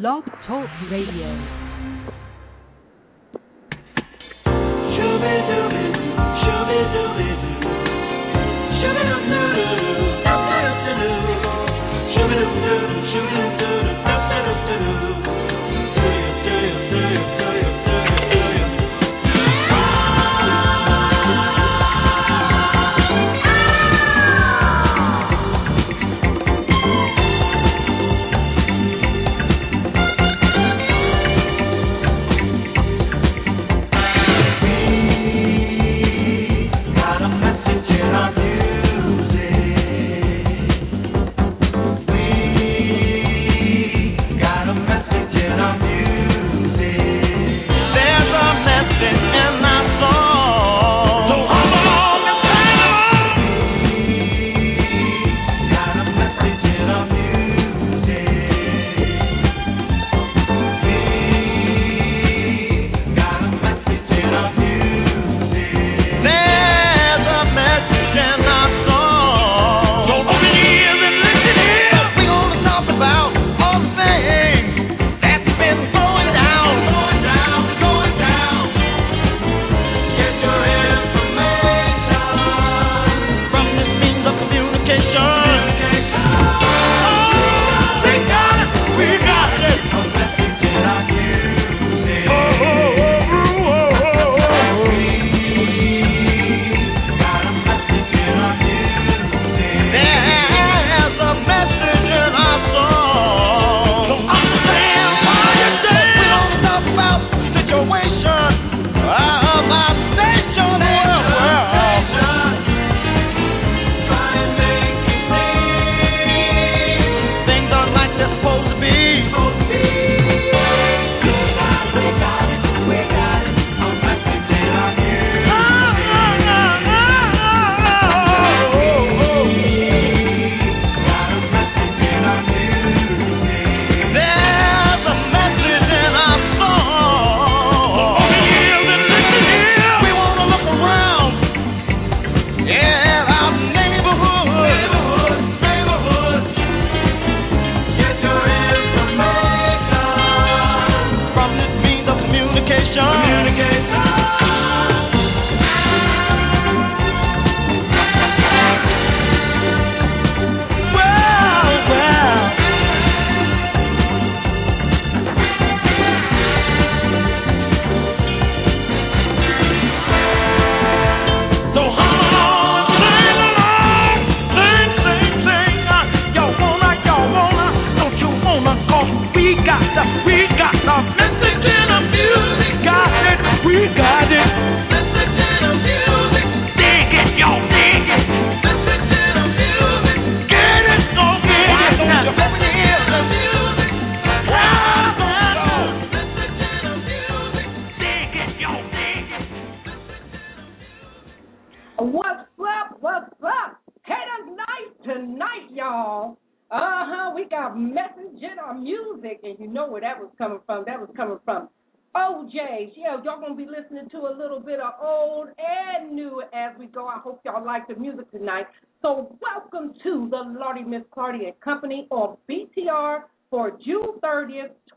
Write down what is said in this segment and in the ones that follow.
Blog Talk Radio.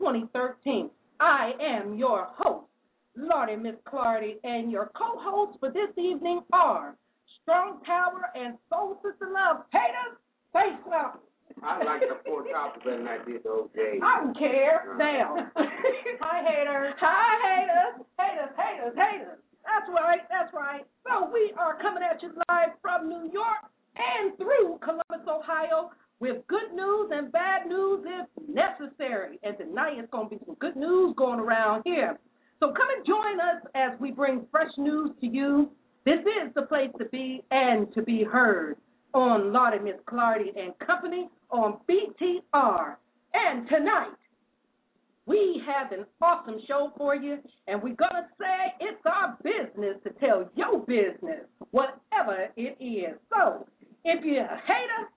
2013. I am your host, Lordy Miss Clardy, and your co-hosts for this evening are Strong Tower and Soul Sister Love. Haters, say something. I like the four topics better than I did those OJ. I don't care. Uh-huh. Now. Hi, haters. Hi, haters. Haters, haters, haters. That's right, that's right. So we are coming at you live from New York and through Columbus, Ohio, with good news and bad news if necessary. And tonight it's going to be some good news going around here. So come and join us as we bring fresh news to you. This is the place to be and to be heard on Lordy Miss Clardy and Company on BTR. And tonight, we have an awesome show for you, and we're going to say it's our business to tell your business, whatever it is. So, if you're a hater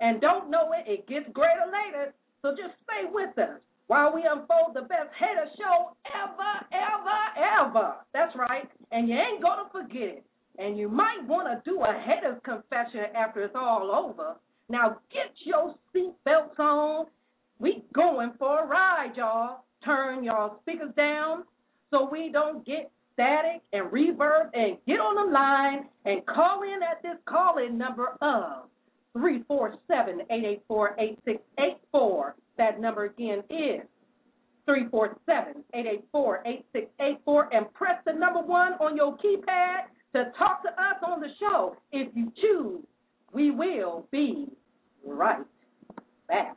and don't know it, it gets greater later. So just stay with us while we unfold the best hater show ever, ever, ever. That's right. And you ain't going to forget it. And you might want to do a hater's confession after it's all over. Now get your seatbelts on We going for a ride, y'all. Turn y'all speakers down so we don't get static and reverb and get on the line and call in at this call-in number of 347-884-8684. That number again is 347-884-8684 and press the number one on your keypad to talk to us on the show. If you choose, we will be right back.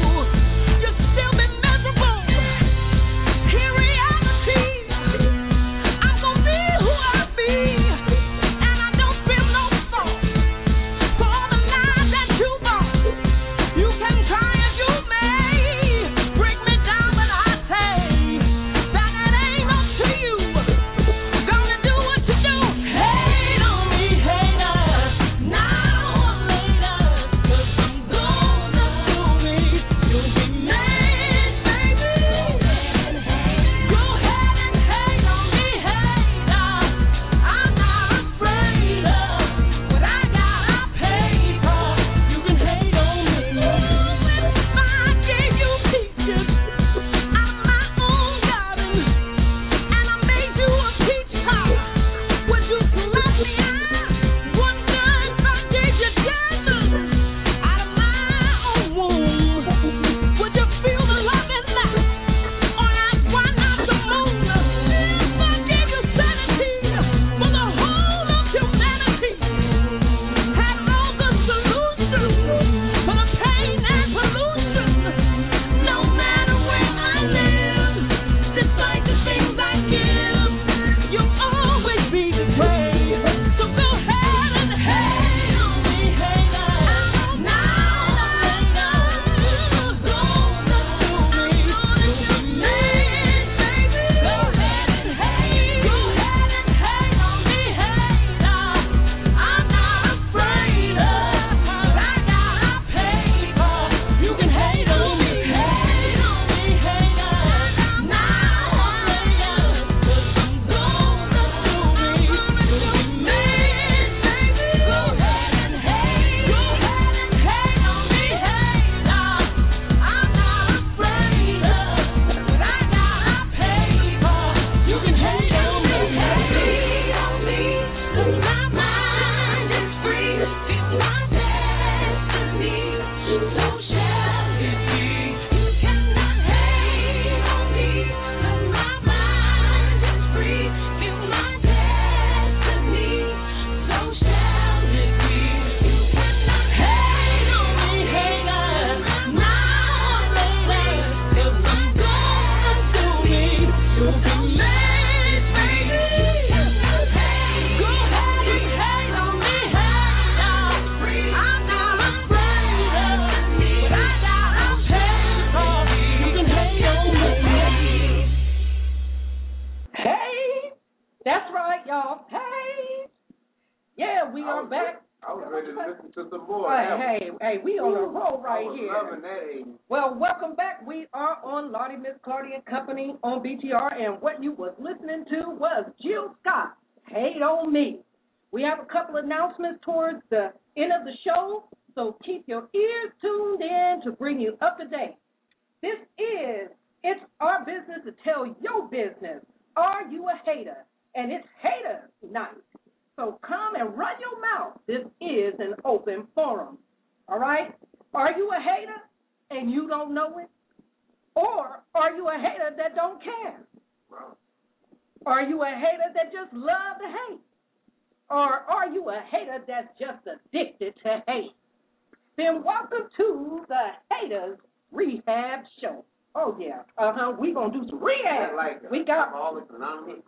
right here. Well, welcome back. We are on Lordy Miss Clardy and Company on BTR, and what you was listening to was Jill Scott, Hate on Me. We have a couple announcements towards the end of the show, so keep your ears tuned in to bring you up to date. This is It's Our Business to Tell Your Business. Are you a hater? And it's Hater Night. So come and run your mouth. This is an open forum. All right? Are you a hater and you don't know it? Or are you a hater that don't care? Are you a hater that just love to hate? Or are you a hater that's just addicted to hate? Then welcome to the Haters Rehab Show. Oh yeah. Uh huh. We gonna do some rehab. Like we got all Alcoholics Anonymous.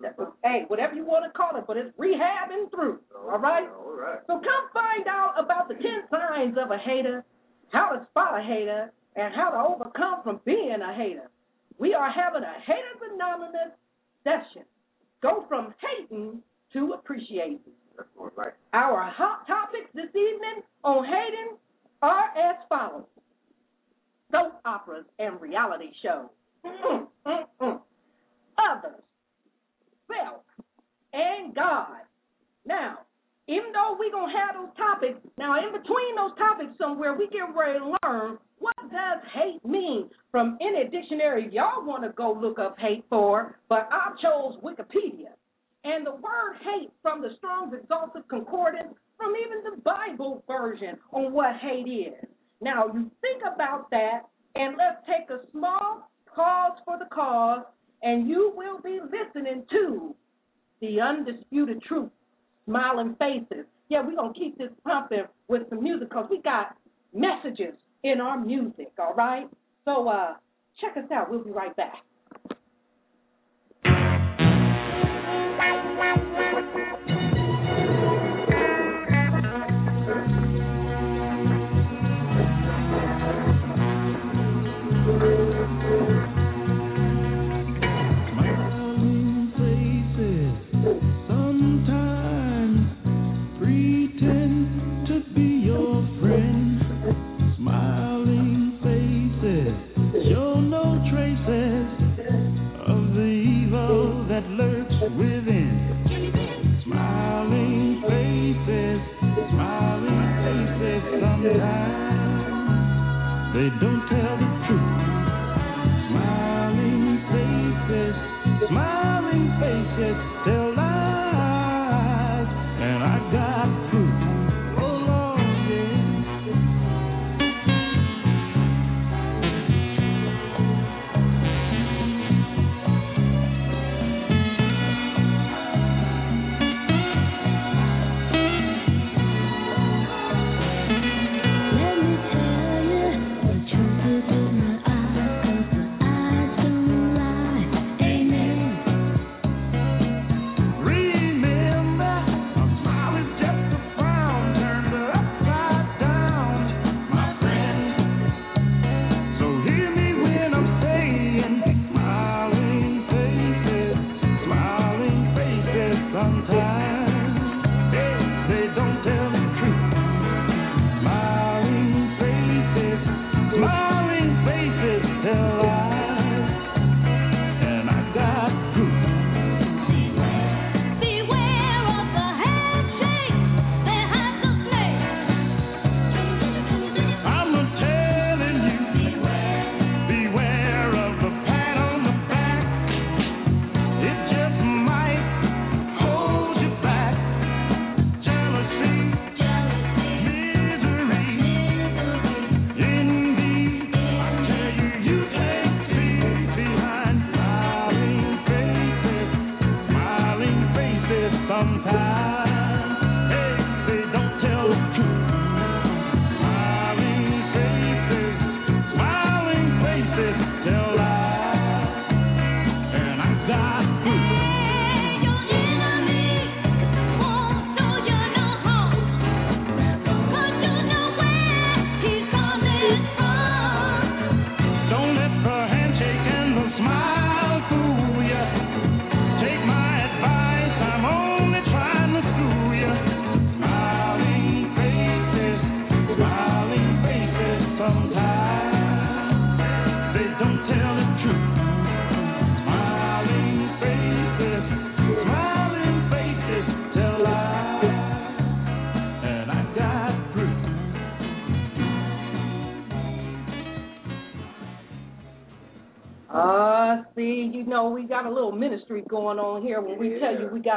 Hey, whatever you want to call it, but it's rehabbing through. All right. All right. So come find out about the ten signs of a hater, how to spot a hater, and how to overcome from being a hater. We are having a Haters Anonymous session. Go from hating to appreciating. Like Our hot topics this evening on hating are as follows soap operas and reality shows, mm, mm, mm. others, self, and God. Now, even though we're going to have those topics, now in between those topics somewhere, we get ready to learn what does hate mean from any dictionary y'all want to go look up hate for, but I chose Wikipedia. And the word hate from the Strong's Exhaustive Concordance, from even the Bible version on what hate is. Now, you think about that, and let's take a small pause for the cause, and you will be listening to the undisputed truth, smiling faces. Yeah, we're going to keep this pumping with some music because we got messages in our music, all right? So uh, check us out. We'll be right back.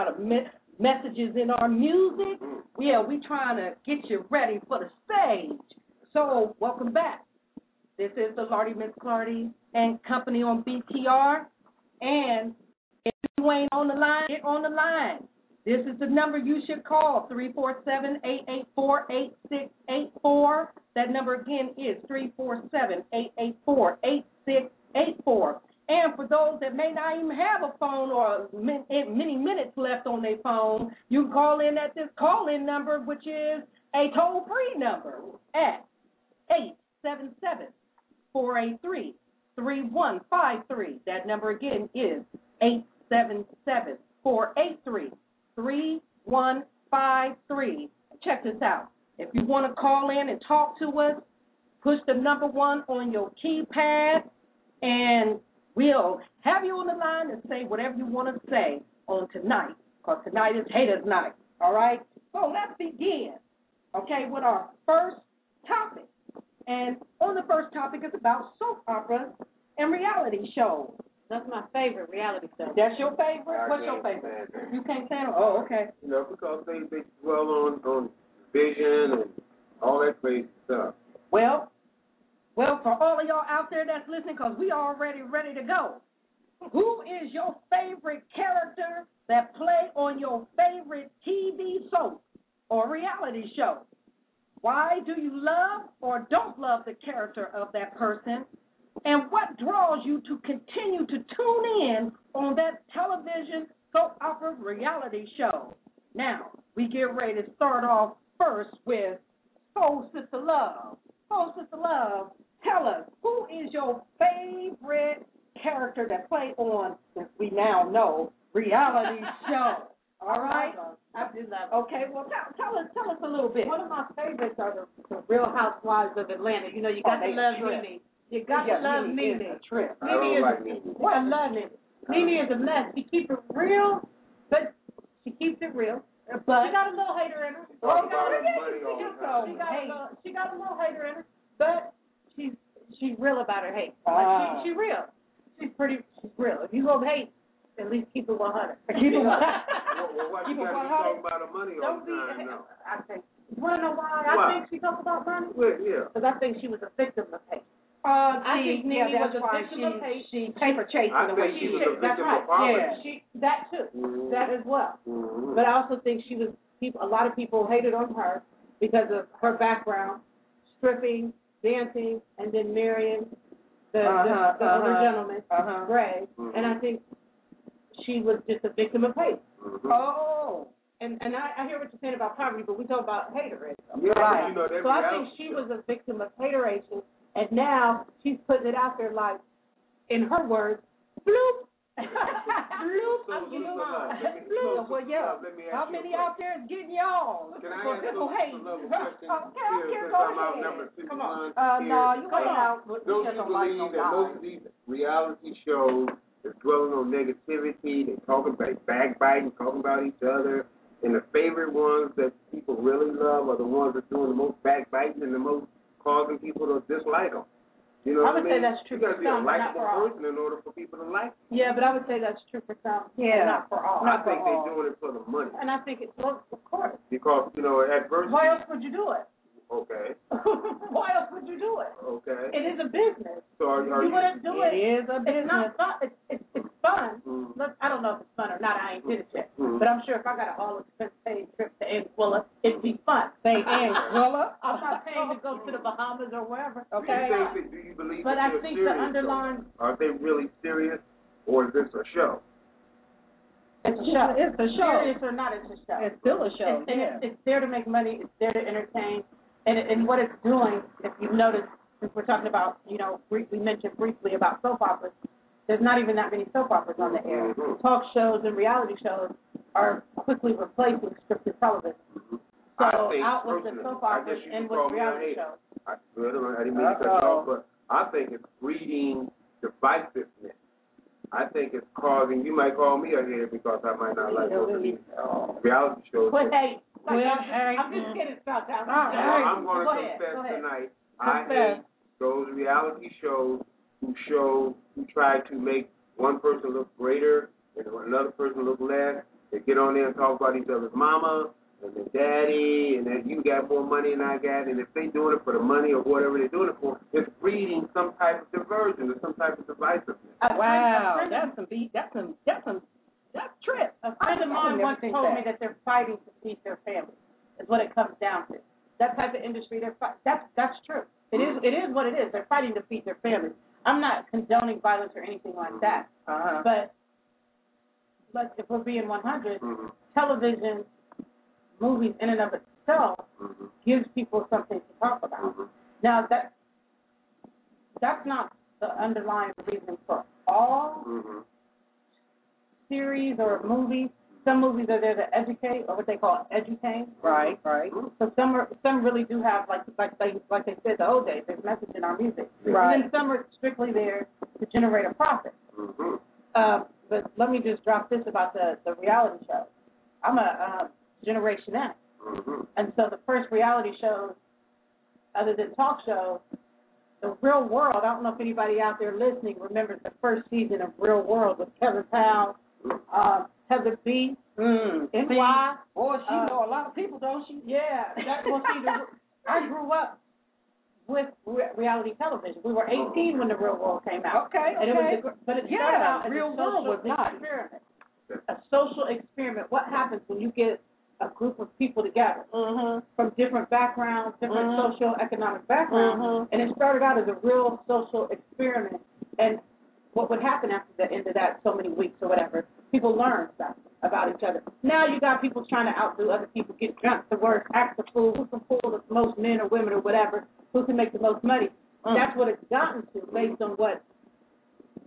Got a me- messages in our music. Mm. Yeah, we trying to get you ready for the stage. So, welcome back. This is the Lordy Miss Clardy and Company on BTR. And if you ain't on the line, get on the line. This is the number you should call, 347-884-8684. That number again is 347-884-8684. 8484. And for those that may not even have a phone or eh, many minutes left on their phone, you can call in at this call-in number, which is a toll-free number at 877 483 3153. That number again is 877 483 3153. Check this out. If you want to call in and talk to us, push the number one on your keypad, and we'll have you on the line and say whatever you want to say on tonight, because tonight is Haters Night. All right? So let's begin, okay, with our first topic. And on the first topic is about soap operas and reality shows. That's my favorite reality show. That's your favorite? I What's your favorite? stand. You can't stand it? Oh, okay. You know, because they, they dwell on, on vision and all that crazy stuff. Well, well, for all of y'all out there that's listening, because we already ready to go. Who is your favorite character that play on your favorite TV soap or reality show? Why do you love or don't love the character of that person? And what draws you to continue to tune in on that television soap opera reality show? Now, we get ready to start off first with Soul Sister Love. Soul Sister Love, tell us, who is your favorite character that play on, since we now know, reality show? All right? I do love it. Okay, well, tell, tell us tell us a little bit. One of my favorites are the, the Real Housewives of Atlanta. You know, you got Oh, to love trip. Mimi. You got Yeah, to love Mimi Mimi. is a trip. I don't Mimi is, like Mimi. Well, I love Mimi. Mimi is a mess. She keeps it real, but she keeps it real. But she got a little hater in her. Talk she got about a, her money all the she, she got a little, she got a little hater in her, but she's she's real about her hate. Ah. Like she, she real. She's pretty. She's real. If you go hate, at least keep it 100. Keep it 100. Well, well, Keep it got to be 100. talking about her money all Don't the be. time now? I think. You want to know why? I think she talks about money Well, yeah. because I think she was a victim of hate. Uh, I see, think yeah, was a victim she, of hate. she paper chasing I the way she she was is. a That's right. of. Yeah. She that too. Mhm. That as well. Mhm. But I also think she was people. A lot of people hated on her because of her background, stripping, dancing, and then marrying the Uh-huh, the, the uh-huh, gentleman, uh-huh. Gray. Mhm. And I think she was just a victim of hate. Mhm. Oh, And and I, I hear what you're saying about poverty, but we talk about haterism. Yeah, Right. you know, So I think she show. was a victim of hateration, and now she's putting it out there like, in her words, bloop. Bloop. So, I'm so, me- Bloop. well, yeah. let me ask How many out there is getting y'all? Can I ask you a level question Okay, here, okay, since go I'm ahead. Come on. Uh, no, you Come out. Don't you believe that most of these reality shows is dwelling on negativity, they talking about backbiting, talking about each other, and the favorite ones that people really love are the ones that's doing the most backbiting and the most causing people to dislike them. You know I would I say mean? that's true You gotta for be a some, but not likable for all. person in order for people to like you. Yeah, but I would say that's true for some. Yeah. Not for all. Not I think they're doing it for the money. And I think it's, well, of course. Because, you know, adversity. Why else would you do it? Okay, Why else would you do it? okay. It is a business. So are, are You you. wouldn't do it. It is a business. It's business. not fun. It's, it's, it's fun. Mm. Look, I don't know if it's fun or not. I ain't did it yet. Mm. But I'm sure if I got an all expense paid trip to Anguilla, it'd be fun. Say Anguilla. I'm not paying to go to the Bahamas or wherever. Do you, Okay. think, do you believe But that I they're think the serious, underlying though? Are they really serious, or is this a show? it's a show. It's a show. Serious or not, it's a show. It's still a show. It's, yeah. it's, it's there to make money. It's there to entertain. And, and what it's doing, if you've noticed, since we're talking about, you know, brief, we mentioned briefly about soap operas, there's not even that many soap operas on the air. Mhm. Talk shows and reality shows are quickly replacing scripted television. So I think out with the soap operas and with reality shows. I, I, don't, I didn't mean to cut you off, but I think it's breeding divisiveness. I think it's causing. You might call me a hater because I might not like most of reality shows. Quit hate. Like, Quit I'm, just, I'm just kidding, South Town. All So. I'm going to Go confess go ahead. tonight. I hate those reality shows who show who try to make one person look greater and another person look less. They get on there and talk about each other's mama and their daddy, and that you got more money than I got, and if they doing it for the money or whatever they're doing it for, it's breeding some type of diversion or some type of divisiveness. A Wow, that's some beat. That's some. That's some. That's trip. A friend of mine once told that. me that they're fighting to feed their family. Is what it comes down to. That type of industry, they're fight. That's that's true. It is it is what it is. They're fighting to feed their families. I'm not condoning violence or anything like that, Uh-huh. but let's if we're being 100, Mhm. television, movies in and of itself Mhm. gives people something to talk about. Mhm. Now that that's not the underlying reason for all Mhm. series or movies. Some movies are there to educate or what they call edutain. Right, right. So some are, some really do have like like they like they said the old days. There's message in our music. Right. And then some are strictly there to generate a profit. Mhm. Uh, but let me just drop this about the the reality show. I'm a uh, Generation X, Mhm. and so the first reality shows, other than talk shows, the Real World. I don't know if anybody out there listening remembers the first season of Real World with Kevin Powell, uh, Heather B, Mm. NY. Boy, she Uh, know a lot of people, don't she? Yeah, that well, see, the, I grew up with re- reality television. We were 18 when the Real World came out. Okay, And it was okay. but it Yeah, started out as Real a World social was nice. experiment. A social experiment. What happens when you get a group of people together Mm-hmm. from different backgrounds, different Mhm. social economic backgrounds, Mhm. and it started out as a real social experiment. And what would happen after the end of that, so many weeks or whatever, people learn stuff about each other. Now you got people trying to outdo other people, get drunk the worst, act the fool, who can pull the most men or women or whatever, who can make the most money. Mm. That's what it's gotten to based on what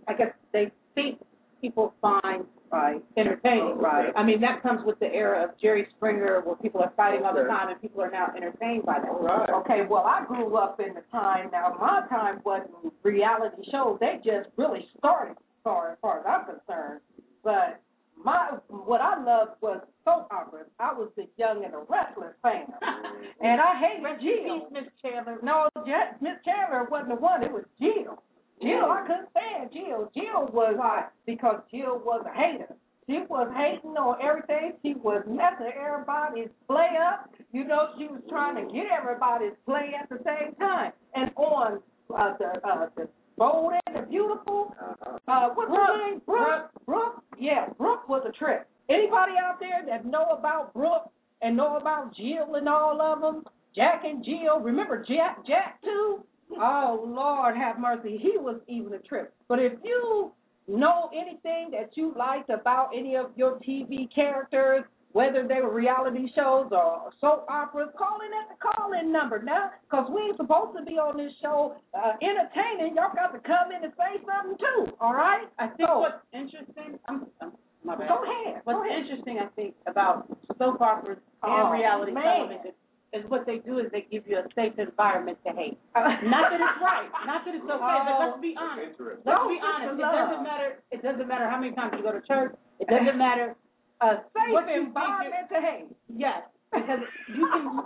I guess they think people find Right. entertaining. Oh, right. I mean, that comes with the era of Jerry Springer, where people are fighting all the time, and people are now entertained by that. Right. Okay, well, I grew up in the time. Now, my time wasn't reality shows. They just really started, as far as, far as I'm concerned. But my what I loved was soap operas. I was the Young and the Restless fan, mm-hmm. and I hated Jill. Miss Chandler. No, Je- Miss Chandler wasn't the one. It was Jill. Jill, I couldn't stand Jill. Jill was why? Because Jill was a hater. She was hating on everything. She was messing everybody's play up. You know, she was trying to get everybody's play at the same time. And on uh, the uh, the bold and the beautiful, Uh-huh. uh, what's Brooke. her name? Brooke. Brooke. Yeah, Brooke was a trip. Anybody out there that know about Brooke and know about Jill and all of them? Jack and Jill. Remember Jack? Jack too. Oh Lord, have mercy. He was even a trip. But if you know anything that you liked about any of your TV characters, whether they were reality shows or soap operas, call in at the call-in number now, because we ain't supposed to be on this show uh, entertaining. Y'all got to come in and say something too. All right? I think So, what's interesting, I'm, I'm my bad. Go ahead. What's Go ahead. interesting, I think, about soap operas and Oh, reality man. television is what they do is they give you a safe environment to hate. Not that it's right, not that it's okay, but let's be honest. Let's No, be honest. It doesn't matter. It doesn't matter how many times you go to church. It doesn't matter. Uh, safe what you environment to hate. Yes, because you can.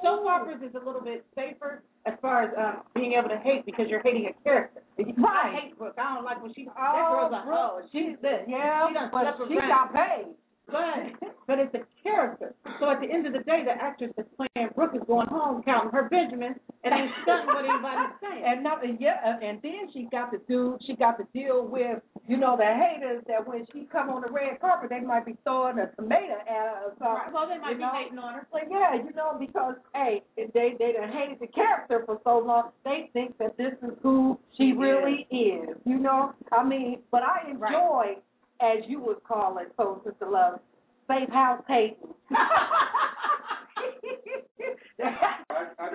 Soap operas is a little bit safer as far as um, being able to hate because you're hating a character. I hate Brooke. I don't like when she. that Oh, girl's a hoe. she's the, yeah, she but she got paid. But but it's a character. So at the end of the day, the actress that's playing Brooke is going home counting her Benjamins and ain't stunting what anybody's saying. And nothing, yeah, uh, and then she got to do, she got to deal with, you know, the haters that when she come on the red carpet, they might be throwing a tomato at her or something. Right. Well, they might be know? hating on her. But yeah, you know, because hey, if they they done hated the character for so long, they think that this is who she really is. You know, I mean, but I enjoy, as you would call it, so Sister Love, safe house hating. I, I,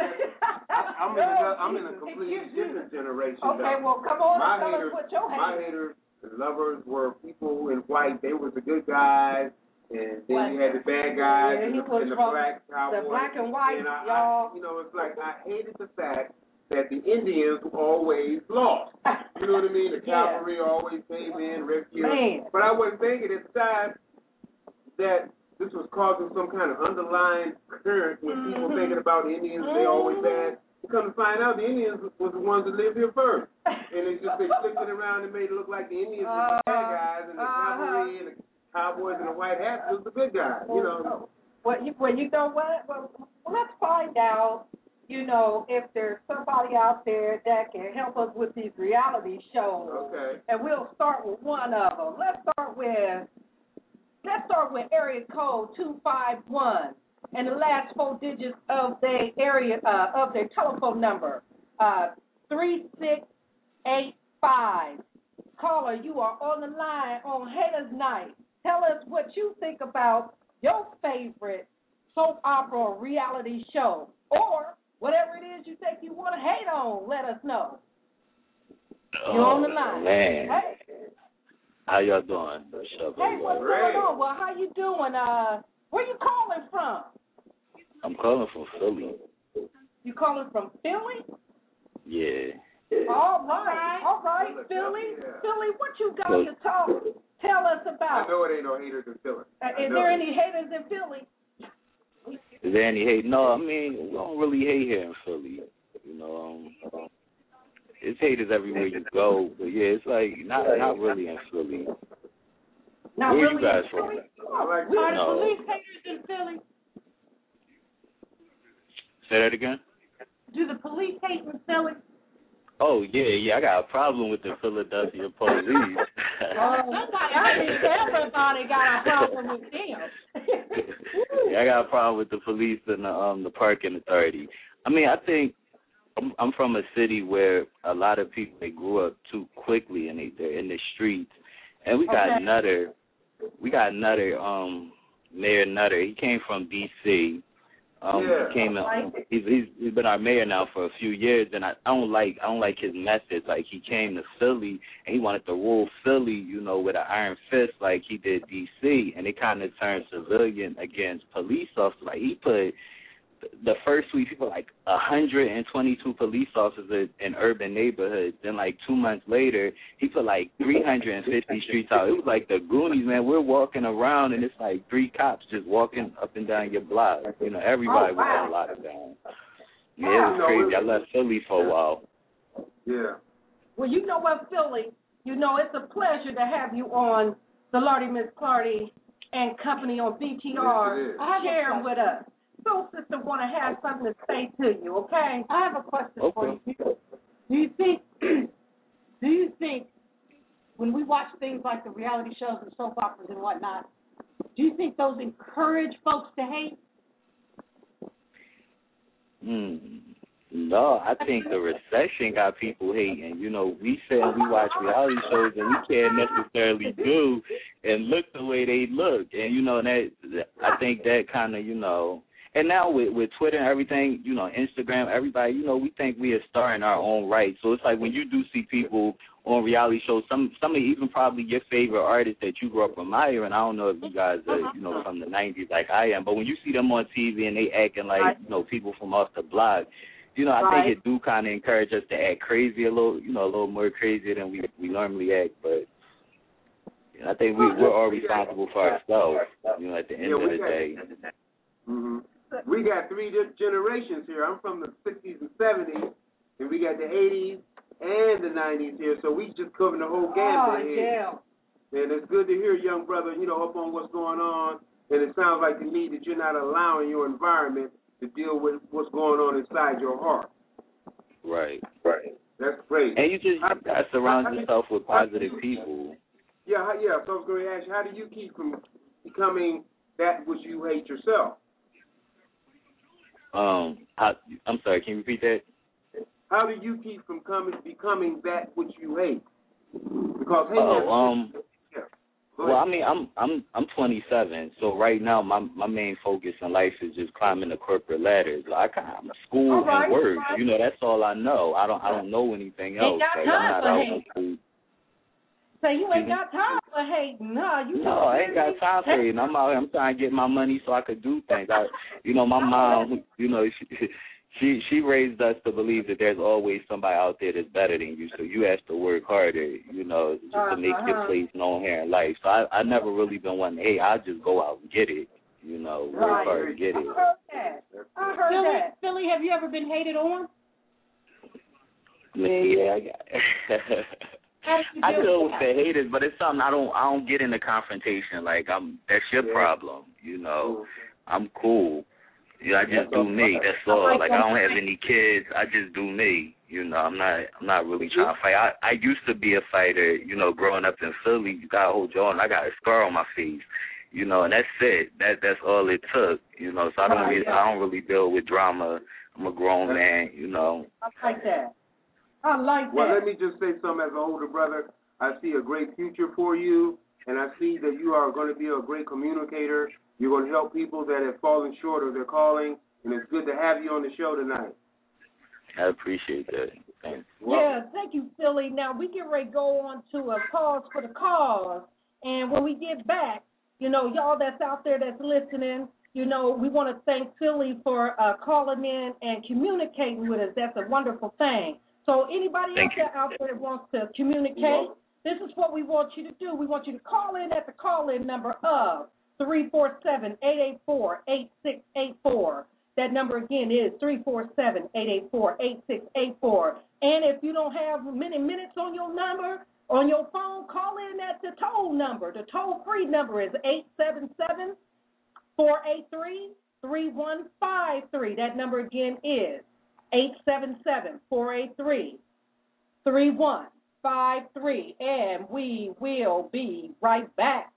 I, I'm in a, I'm in a completely different generation. Okay, though. well, come on my and tell haters, us what your my haters, and lovers were people in white. They were the good guys, and then you had the bad guys Yeah, and, he the, was and the black cowboys. black and white, and I, y'all. I, you know, it's like I hated the fact that the Indians always lost. You know what I mean? The Yeah. cavalry always came in, rescued. Man. But I wasn't thinking at the time that this was causing some kind of underlying current when people Mhm. thinking about the Indians they always had. To come to find out, the Indians was the ones that lived here first. And it's just they flipped it around and made it look like the Indians were the bad guys and the Uh-huh. cavalry and the cowboys and the white hats was the good guys. You know. Well, you, well, you know what? Well, let's find out. You know, if there's somebody out there that can help us with these reality shows. Okay. And we'll start with one of them. Let's start with let's start with area code two five one and the last four digits of their area uh, of their telephone number uh, three six eight five. Caller, you are on the line on Haters Night. Tell us what you think about your favorite soap opera or reality show, or whatever it is you think you want to hate on. Let us know. You're on the line. Oh, Man, Hey, how y'all doing? Hey, what's everybody? going on? Well, how you doing? Uh, where you calling from? I'm calling from Philly. You calling from Philly? Yeah. All right, all right, Philly. Yeah. Philly, what you got to talk? Tell us about. I about. know it ain't no haters in Philly. Uh, is there it. any haters in Philly? Is there any hate? No, I mean we don't really hate here in Philly. You know, um, it's haters everywhere you go, but yeah, it's like not not really in Philly. Not Where really you guys from? Philly? We are the No. police haters in Philly. Say that again. Do the police hate in Philly? Oh yeah, yeah, I got a problem with the Philadelphia police. Oh, somebody, I mean, everybody got a problem with them. Yeah, I got a problem with the police and the um the parking authority. I mean, I think I'm I'm from a city where a lot of people they grew up too quickly and they they're in the streets, and we got Okay. Nutter, we got Nutter, um Mayor Nutter. He came from D.C. Um, Yeah. he came. out- He's, he's he's been our mayor now for a few years, and I, I don't like I don't like his methods. Like he came to Philly and he wanted to rule Philly, you know, with an iron fist like he did D.C. And it kind of turned civilian against police officers. Like he put the first week, he put like 122 police officers in urban neighborhoods. Then like two months later, he put like 350 streets out. It was like the Goonies, man. We're walking around and it's like three cops just walking up and down your block. You know, everybody Oh, wow. was on lockdown. Yeah, it was crazy. I left Philly for a while. Yeah. Well, you know what, Philly? You know, it's a pleasure to have you on the Lordy Miss Clardy and Company on BTR it is. sharing with us. So, sister, want to have something to say to you, okay? I have a question for you. Do you think do you think when we watch things like the reality shows and soap operas and whatnot, do you think those encourage folks to hate? Hmm. No, I think the recession got people hating. You know, we say we watch reality shows and we can't necessarily do and look the way they look, and you know that I think that kind of you know. And now with with Twitter and everything, you know, Instagram, everybody, you know, we think we are star in our own right. So it's like when you do see people on reality shows, some some of even probably your favorite artists that you grew up admiring. I don't know if you guys are, you know, from the '90s like I am, but when you see them on TV and they acting like you know people from off the block, you know, I Right. think it do kind of encourage us to act crazy a little, you know, a little more crazy than we we normally act. But you know, I think we we're all responsible for ourselves. You know, at the end Yeah, of the day. hmm We got three generations here. I'm from the 60s and 70s, and we got the 80s and the 90s here. So we just covering the whole gamut Oh, gambit here. yeah. And it's good to hear, young brother, you know, up on what's going on. And it sounds like to me that you're not allowing your environment to deal with what's going on inside your heart. Right. Right. That's great. And you just you gotta surround yourself with positive people. Yeah, yeah. So I was going to ask you, how do you keep from becoming that which you hate yourself? Um, I, I'm sorry. Can you repeat that? How do you keep from coming becoming that which you hate? Because hate Oh, has- um, yeah. Go well, I mean, I'm I'm I'm 27, so right now my my main focus in life is just climbing the corporate ladders. Like I'm a school All right, and work. right. You know, that's all I know. I don't I don't know anything else. Like I'm not for out hate. in school. Say you ain't got time for hating. No, you No, I ain't got time for it. I'm out here. I'm trying to get my money so I could do things. I, you know, my mom, you know, she, she she raised us to believe that there's always somebody out there that's better than you. So you have to work harder, you know, just to make your Uh-huh. place known here in life. So I I never really been one. Hey, I just go out and get it. You know, work Right. hard and get I it. heard that. I heard Philly, that. Philly, have you ever been hated on? I yeah, I got. How did you I deal deal with with the haters, but it's something I don't. I don't get into confrontation. Like I'm. That's your Yeah. problem. You know. Cool. I'm cool. Yeah, I just do me. That's all. Like I don't have any kids. I just do me. You know, I'm not. I'm not really trying to fight. I I used to be a fighter. You know, growing up in Philly, you gotta hold your own. I got a scar on my face. You know, and that's it. That that's all it took. You know, so I don't. Really, I don't really deal with drama. I'm a grown man. You know. I like that. I like that. Well, let me just say something as an older brother. I see a great future for you, and I see that you are going to be a great communicator. You're going to help people that have fallen short of their calling, and it's good to have you on the show tonight. I appreciate that. Thanks. Yeah, thank you, Philly. Now we get ready to go on to a cause for the cause, and when we get back, you know, y'all that's out there that's listening, you know, we want to thank Philly for uh, calling in and communicating with us. That's a wonderful thing. So anybody Thank out there out there that wants to communicate, this is what we want you to do. We want you to call in at the call-in number of three four seven eight eight four eight six eight four. That number again is three four seven eight eight four eight six eight four. And if you don't have many minutes on your number on your phone, call in at the toll number. The toll-free number is eight seven seven four eight three three one five three. That number again is eight seven seven four eight three three one five three. And we will be right back.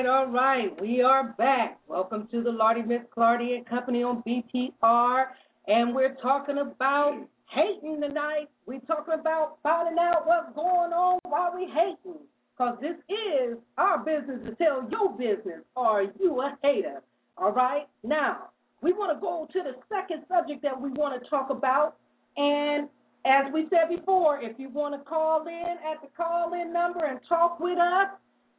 Right, all right. We are back. Welcome to the Lordy Miss Clardy and Company on BTR. And we're talking about hating tonight. We're talking about finding out what's going on while we hating. because this is our business to tell your business. Are you a hater? All right? Now, we want to go to the second subject that we want to talk about. And as we said before, if you want to call in at the call in number and talk with us,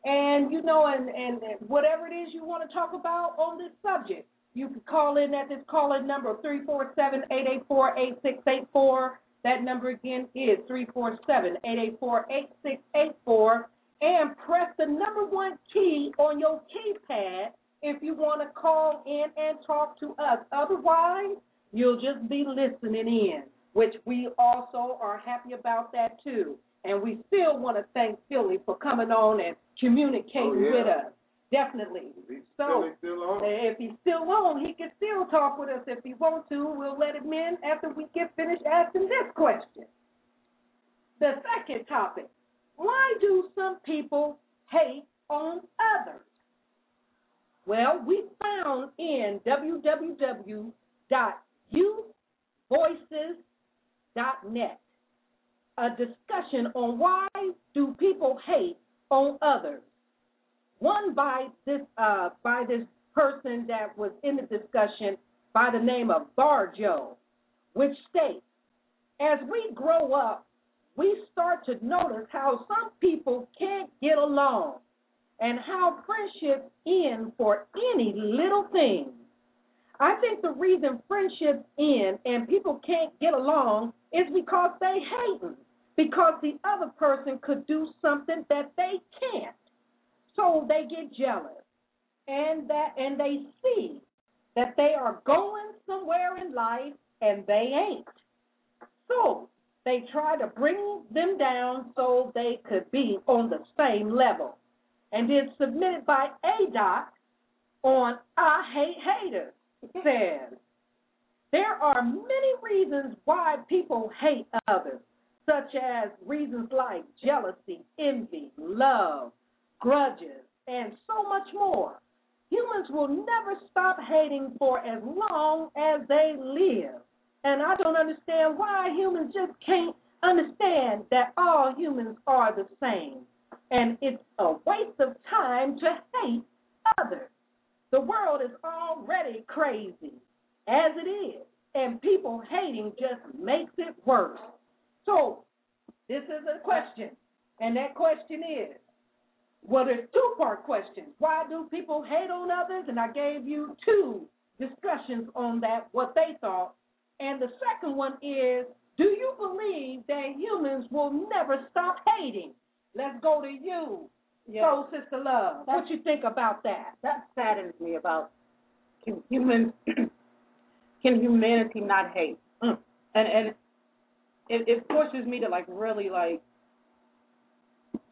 and you know, and, and whatever it is you want to talk about on this subject, you can call in at this call in number three four seven eight eight four eight six eight four. That number again is three four seven eight eight four eight six eight four, and press the number one key on your keypad if you want to call in and talk to us. Otherwise, you'll just be listening in, which we also are happy about that too. And we still want to thank Philly for coming on and communicating Oh, yeah. with us. Definitely. He's So, still, on. Eh, if he's still on, he can still talk with us if he wants to. We'll let him in after we get finished asking this question. The second topic why do some people hate on others? Well, we found in www.youthvoices.net a discussion on why do people hate on others. One by this uh, by this person that was in the discussion by the name of Barjo, which states, as we grow up, we start to notice how some people can't get along and how friendships end for any little thing. I think the reason friendships end and people can't get along is because they hate because the other person could do something that they can't. So they get jealous and that and they see that they are going somewhere in life and they ain't. So they try to bring them down so they could be on the same level. And it's submitted by ADOT on I Hate Haters says there are many reasons why people hate others, such as reasons like jealousy, envy, love, grudges, and so much more. Humans will never stop hating for as long as they live. And I don't understand why humans just can't understand that all humans are the same. And it's a waste of time to hate others. The world is already crazy as it is, and people hating just makes it worse. So, this is a question, and that question is well, there's two part questions. Why do people hate on others? And I gave you two discussions on that, what they thought. And the second one is do you believe that humans will never stop hating? Let's go to you. So, Sister Love, what you think about that? that saddens me about can humans can humanity not hate Mm. and and it, it forces me to like really like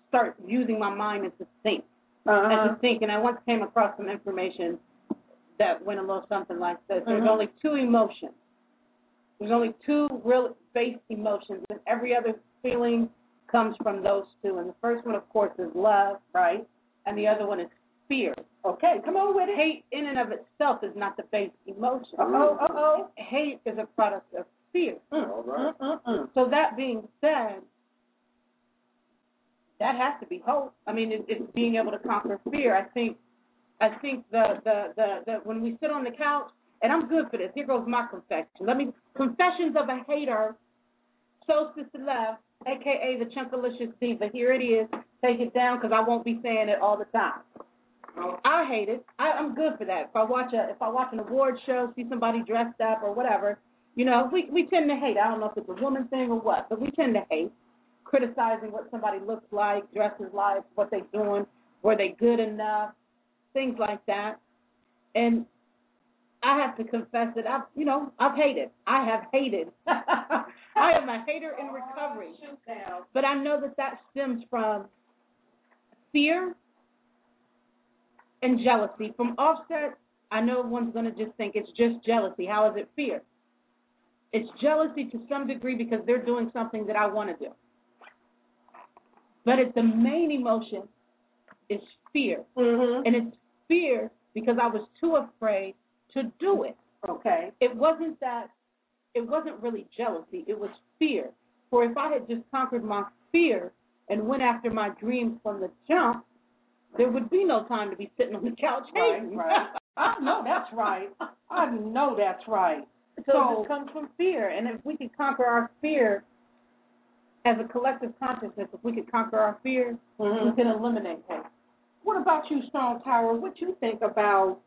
start using my mind and to think Uh-huh. and to think and I once came across some information that went a little something like this there's Mhm. only two emotions there's only two real base emotions and every other feeling comes from those two and the first one of course is love right and the other one is fear Okay, come on with it. hate in and of itself is not the base emotion. Uh-oh, uh-oh. Hate is a product of fear. Mm, right. mm, mm, mm. So that being said, that has to be hope. I mean, it, it's being able to conquer fear. I think, I think the, the the the when we sit on the couch, and I'm good for this. Here goes my confession. Let me confessions of a hater. So sister love, aka the Chunkalicious Diva. Here it is. Take it down because I won't be saying it all the time. I hate it. I, I'm good for that. If I watch a if I watch an award show, see somebody dressed up or whatever, you know, we we tend to hate. I don't know if it's a woman thing or what, but we tend to hate, criticizing what somebody looks like, dresses like, what they're doing, were they good enough, things like that. And I have to confess that I've you know I've hated. I have hated. I am a hater in recovery. But I know that that stems from fear and jealousy. From offset, I know one's going to just think it's just jealousy. How is it fear? It's jealousy to some degree because they're doing something that I want to do. But it's the main emotion is fear. Mm-hmm. And it's fear because I was too afraid to do it. Okay. It wasn't that, it wasn't really jealousy, it was fear. For if I had just conquered my fear and went after my dreams from the jump, there would be no time to be sitting on the couch Right, right. I know that's right. I know that's right. So, this comes from fear, and if we could conquer our fear as a collective consciousness, if we could conquer our fear, we Mhm. can eliminate hate. What about you, Strong Tower? What do you think about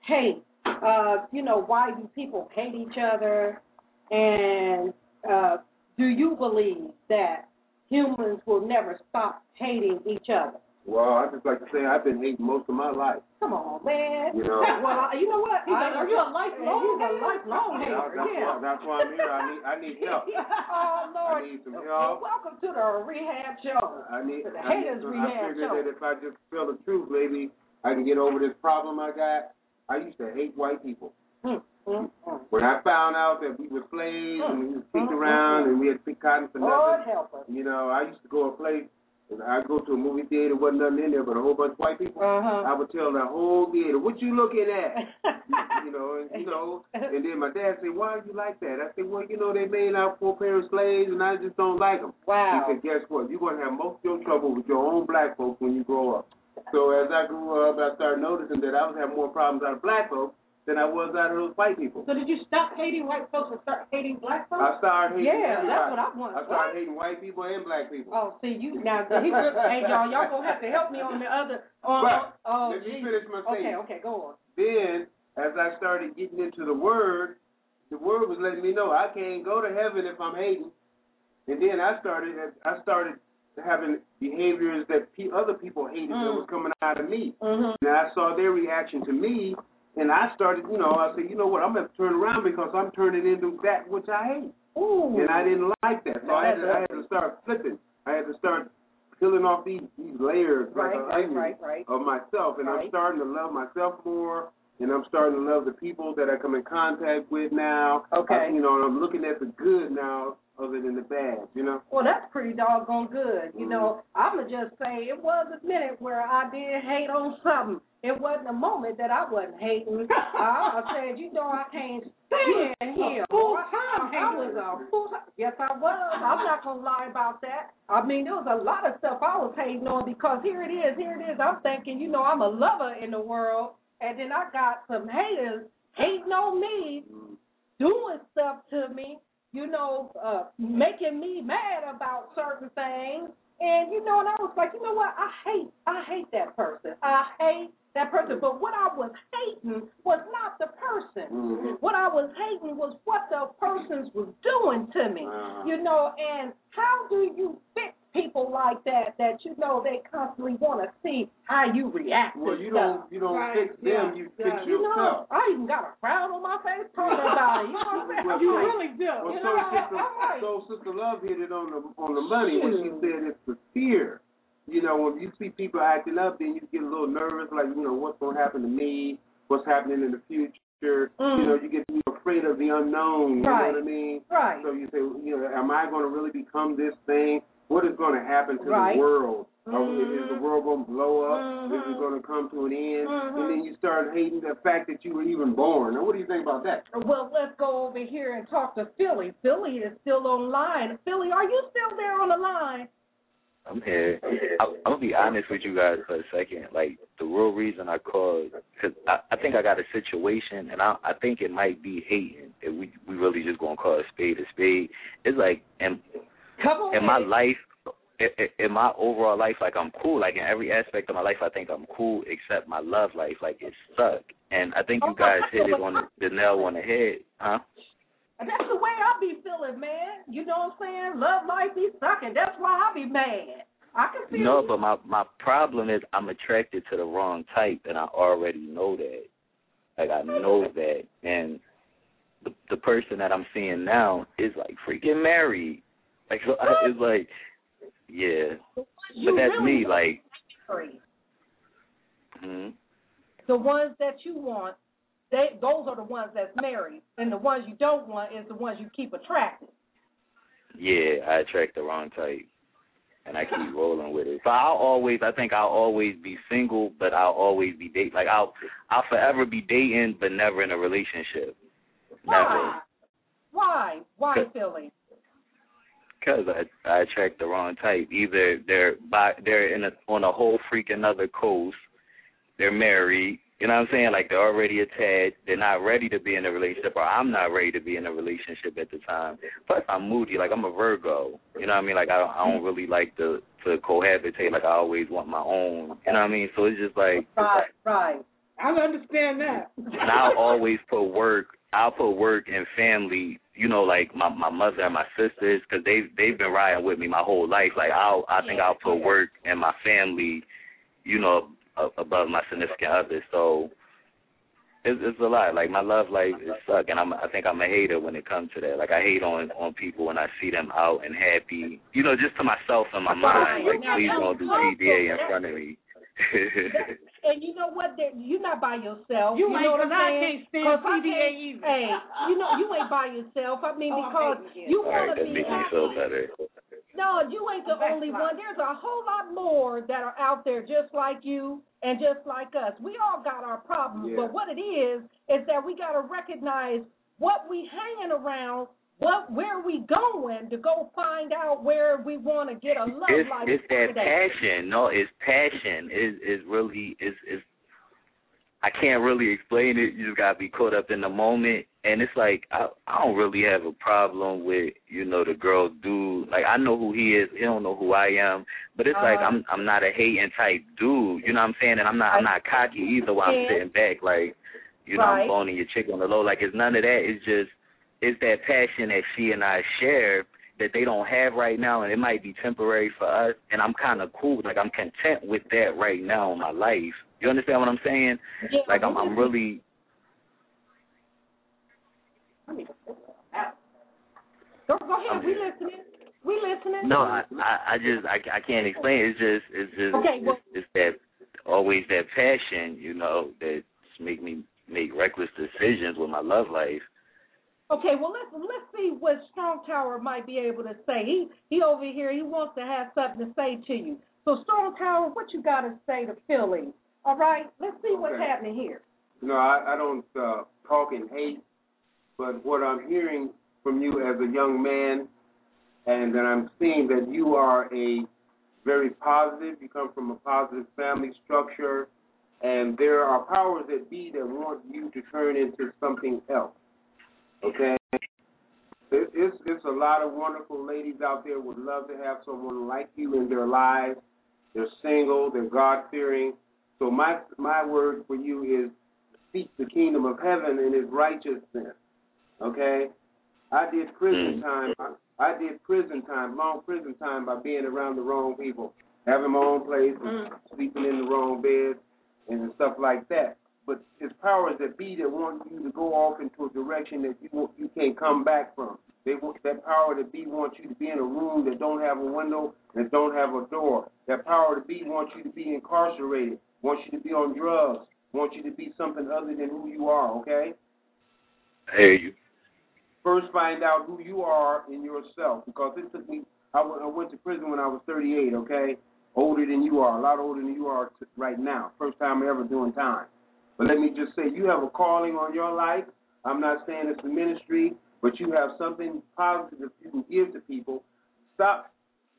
hate? Uh, you know, why do people hate each other? And uh, do you believe that humans will never stop hating each other? Well, I just like to say I've been hating most of my life. Come on, man. You know. well, you know what? He's I- a- you a lifelong He's a lifelong hater. that's, Yeah. why, that's why I'm here. I need I need help. oh Lord! I need some help. Welcome to the rehab show. I need. To the I, haters I rehab figured show. that if I just tell the truth, maybe I can get over this problem I got. I used to hate white people. Mm, mm, mm. When I found out that we were slaves and we was kicked Mm, mm, around and we had to pick cotton for Lord nothing, help us. you know, I used to go a place and I'd go to a movie theater, wasn't nothing in there but a whole bunch of white people. Uh-huh. I would tell the whole theater, "What you looking at?" you know, and you know, and then my dad said, "Why you like that?" I said, "Well, you know, they made out four pair of slaves, and I just don't like them." Wow. He said, "Guess what? You're gonna have most of your trouble with your own black folks when you grow up." So as I grew up, I started noticing that I was having more problems out of black folks than I was out of those white people. So did you stop hating white folks and start hating black folks? I started hating. Yeah, everybody. that's what I want. I started hating white people and black people. Oh, see you now. He, hey, y'all, y'all gonna have to help me on the other. On, But, oh, let me finish my Okay, statement. okay, go on. then as I started getting into the word, the word was letting me know I can't go to heaven if I'm hating. And then I started I started having behaviors that pe- other people hated that Mm. was coming out of me. Mm-hmm. And I saw their reaction to me, and I started, you know, I said, you know what, I'm gonna turn around because I'm turning into that which I hate, Ooh. and I didn't like that. So I had, to, I had to start flipping. I had to start peeling off these these layers Right, like right, right, right. of myself, and Right. I'm starting to love myself more, and I'm starting to love the people that I come in contact with now. Okay. I, you know, and I'm looking at the good now other than the bad. You know. Well, that's pretty doggone good. You Mhm. know, I'ma just say it was a minute where I did hate on something. It wasn't a moment that I wasn't hating. I, I said, you know, I can't stand here. full-time I was a full time. Yes, I was. I'm not gonna lie about that. I mean, there was a lot of stuff I was hating on because here it is, here it is. I'm thinking, you know, I'm a lover in the world, and then I got some haters hating on me doing stuff to me, you know, uh, making me mad about certain things. And you know, and I was like, you know what? I hate, I hate that person. I hate that person. But what I was hating was not the person. Mhm. What I was hating was what the persons was doing to me. Uh-huh. You know, and how do you fix people like that? That you know they constantly want to see how you react Well, to you stuff. don't you don't Right, fix them, yeah, you yeah. fix You know. I even got a frown on my face talking about it. You know what I'm saying? Well, You like, really do. Well, You so know, sister, I'm like- so sister Love hit it on the on the money when she said it's the fear. You know, when you see people acting up, then you get a little nervous, like you know what's going to happen to me, what's happening in the future. Mm. You know, you get afraid of the unknown. You Right. know what I mean? Right. So you say, you know, am I going to really become this thing? What is going to happen to Right. the world? Or Mhm. Is the world going to blow up? Is it going to come to an end? And then you start hating the fact that you were even born. Now, what do you think about that? Well, let's go over here and talk to Philly. Philly is still online. Philly, are you still there on the line? I'm here. I, I'm gonna be honest with you guys for a second. Like the real reason I called, cause I, I think I got a situation, and I, I think it might be hating. If we we really just gonna call a spade a spade. It's like in Come on. in my life, in, in my overall life, like I'm cool. Like in every aspect of my life, I think I'm cool, except my love life. Like it suck. And I think oh, you guys hit it on the, the nail on the head, huh? And That's the way I be feeling, man. You know what I'm saying? Love life be sucking. That's why I be mad. I can feel No, you. but my my problem is I'm attracted to the wrong type, and I already know that. Like I know that, and the the person that I'm seeing now is like freaking married. Like so, I, it's like, yeah, You but that's really me. Like, hmm the ones that you want, they those are the ones that's married, and the ones you don't want is the ones you keep attracting. yeah, I attract the wrong type, and I keep rolling with it. So I'll always, I think I'll always be single, but I'll always be date. Like I'll I'll forever be dating, but never in a relationship. Never. Why? Why? Why, Philly? Because I I attract the wrong type. Either they're by they're in a on a whole freaking other coast, they're married. You know what I'm saying? Like they're already attached. They're not ready to be in a relationship, or I'm not ready to be in a relationship at the time. Plus, I'm moody. Like I'm a Virgo. You know what I mean? Like I don't, I don't really like to to cohabitate. Like I always want my own. You know what I mean? So it's just like Right, right. I understand that. and I'll always put work. I'll put work and family. You know, like my my mother and my sisters, because they they've been riding with me my whole life. Like I'll I think I'll put work and my family. You know, above my significant other. So it's it's a lot. Like my love life is suck, and I'm I think I'm a hater when it comes to that. Like I hate on on people when I see them out and happy. You know, just to myself and my mind. Like please don't do PDA in front of me. And you know what? There- You're not by yourself. You know ain't, what I'm 'cause I can't stand 'Cause I PDA can't- either. Hey, you know you ain't by yourself. I mean, Oh, because you want right, to be makes me happy. feel better. No, you ain't the That's only right. one. There's a whole lot more that are out there just like you and just like us. We all got our problems, Yeah. but what it is is that we got to recognize what we hanging around, what where we going to go find out where we want to get a love It's life. it's that today. passion. No, it's passion. Is is really is is. I can't really explain it. You just gotta be caught up in the moment, and it's like I I don't really have a problem with you know the girl dude. Like I know who he is. He don't know who I am. But it's like Uh, I'm I'm not a hating type dude. You know what I'm saying? And I'm not I'm not cocky either. While I'm sitting back like you know I'm Right. boning your chick on the low. Like it's none of that. It's just it's that passion that she and I share that they don't have right now, and it might be temporary for us. And I'm kind of cool, like I'm content with that right now in my life. You understand what I'm saying? Yeah, Like I'm, I'm really. Go, go ahead. We listening. We listening. No, I, I, I just, I, I can't explain. It's just, it's just, Okay, well- it's, it's that always that passion, you know, that make me make reckless decisions with my love life. Okay, well let's let's see what Strong Tower might be able to say. He he over here. He wants to have something to say to you. So Strong Tower, what you got to say to Philly? All right, let's see what's happening here. No, I, I don't uh, talk in hate, but what I'm hearing from you as a young man, and that I'm seeing that you are a very positive. You come from a positive family structure, and there are powers that be that want you to turn into something else. Okay. It- It's it's a lot of wonderful ladies out there would love to have someone like you in their lives. They're single. They're God fearing. So my my word for you is seek the kingdom of heaven and His righteousness. Okay. I did prison Mm. time. I, I did prison time, long prison time, by being around the wrong people, having my own place, and sleeping in the wrong bed, and stuff like that. But it's powers that be that want you to go off into a direction that you you can't come back from. They want that power to be wants you to be in a room that don't have a window that don't have a door. That power to be wants you to be incarcerated, wants you to be on drugs, wants you to be something other than who you are. Okay. I hear you. First, find out who you are in yourself because it took me. I went, I went to prison when I was 38. Okay, older than you are, a lot older than you are t- right now. First time ever doing time. But let me just say, you have a calling on your life. I'm not saying it's a ministry, but you have something positive you can give to people. Stop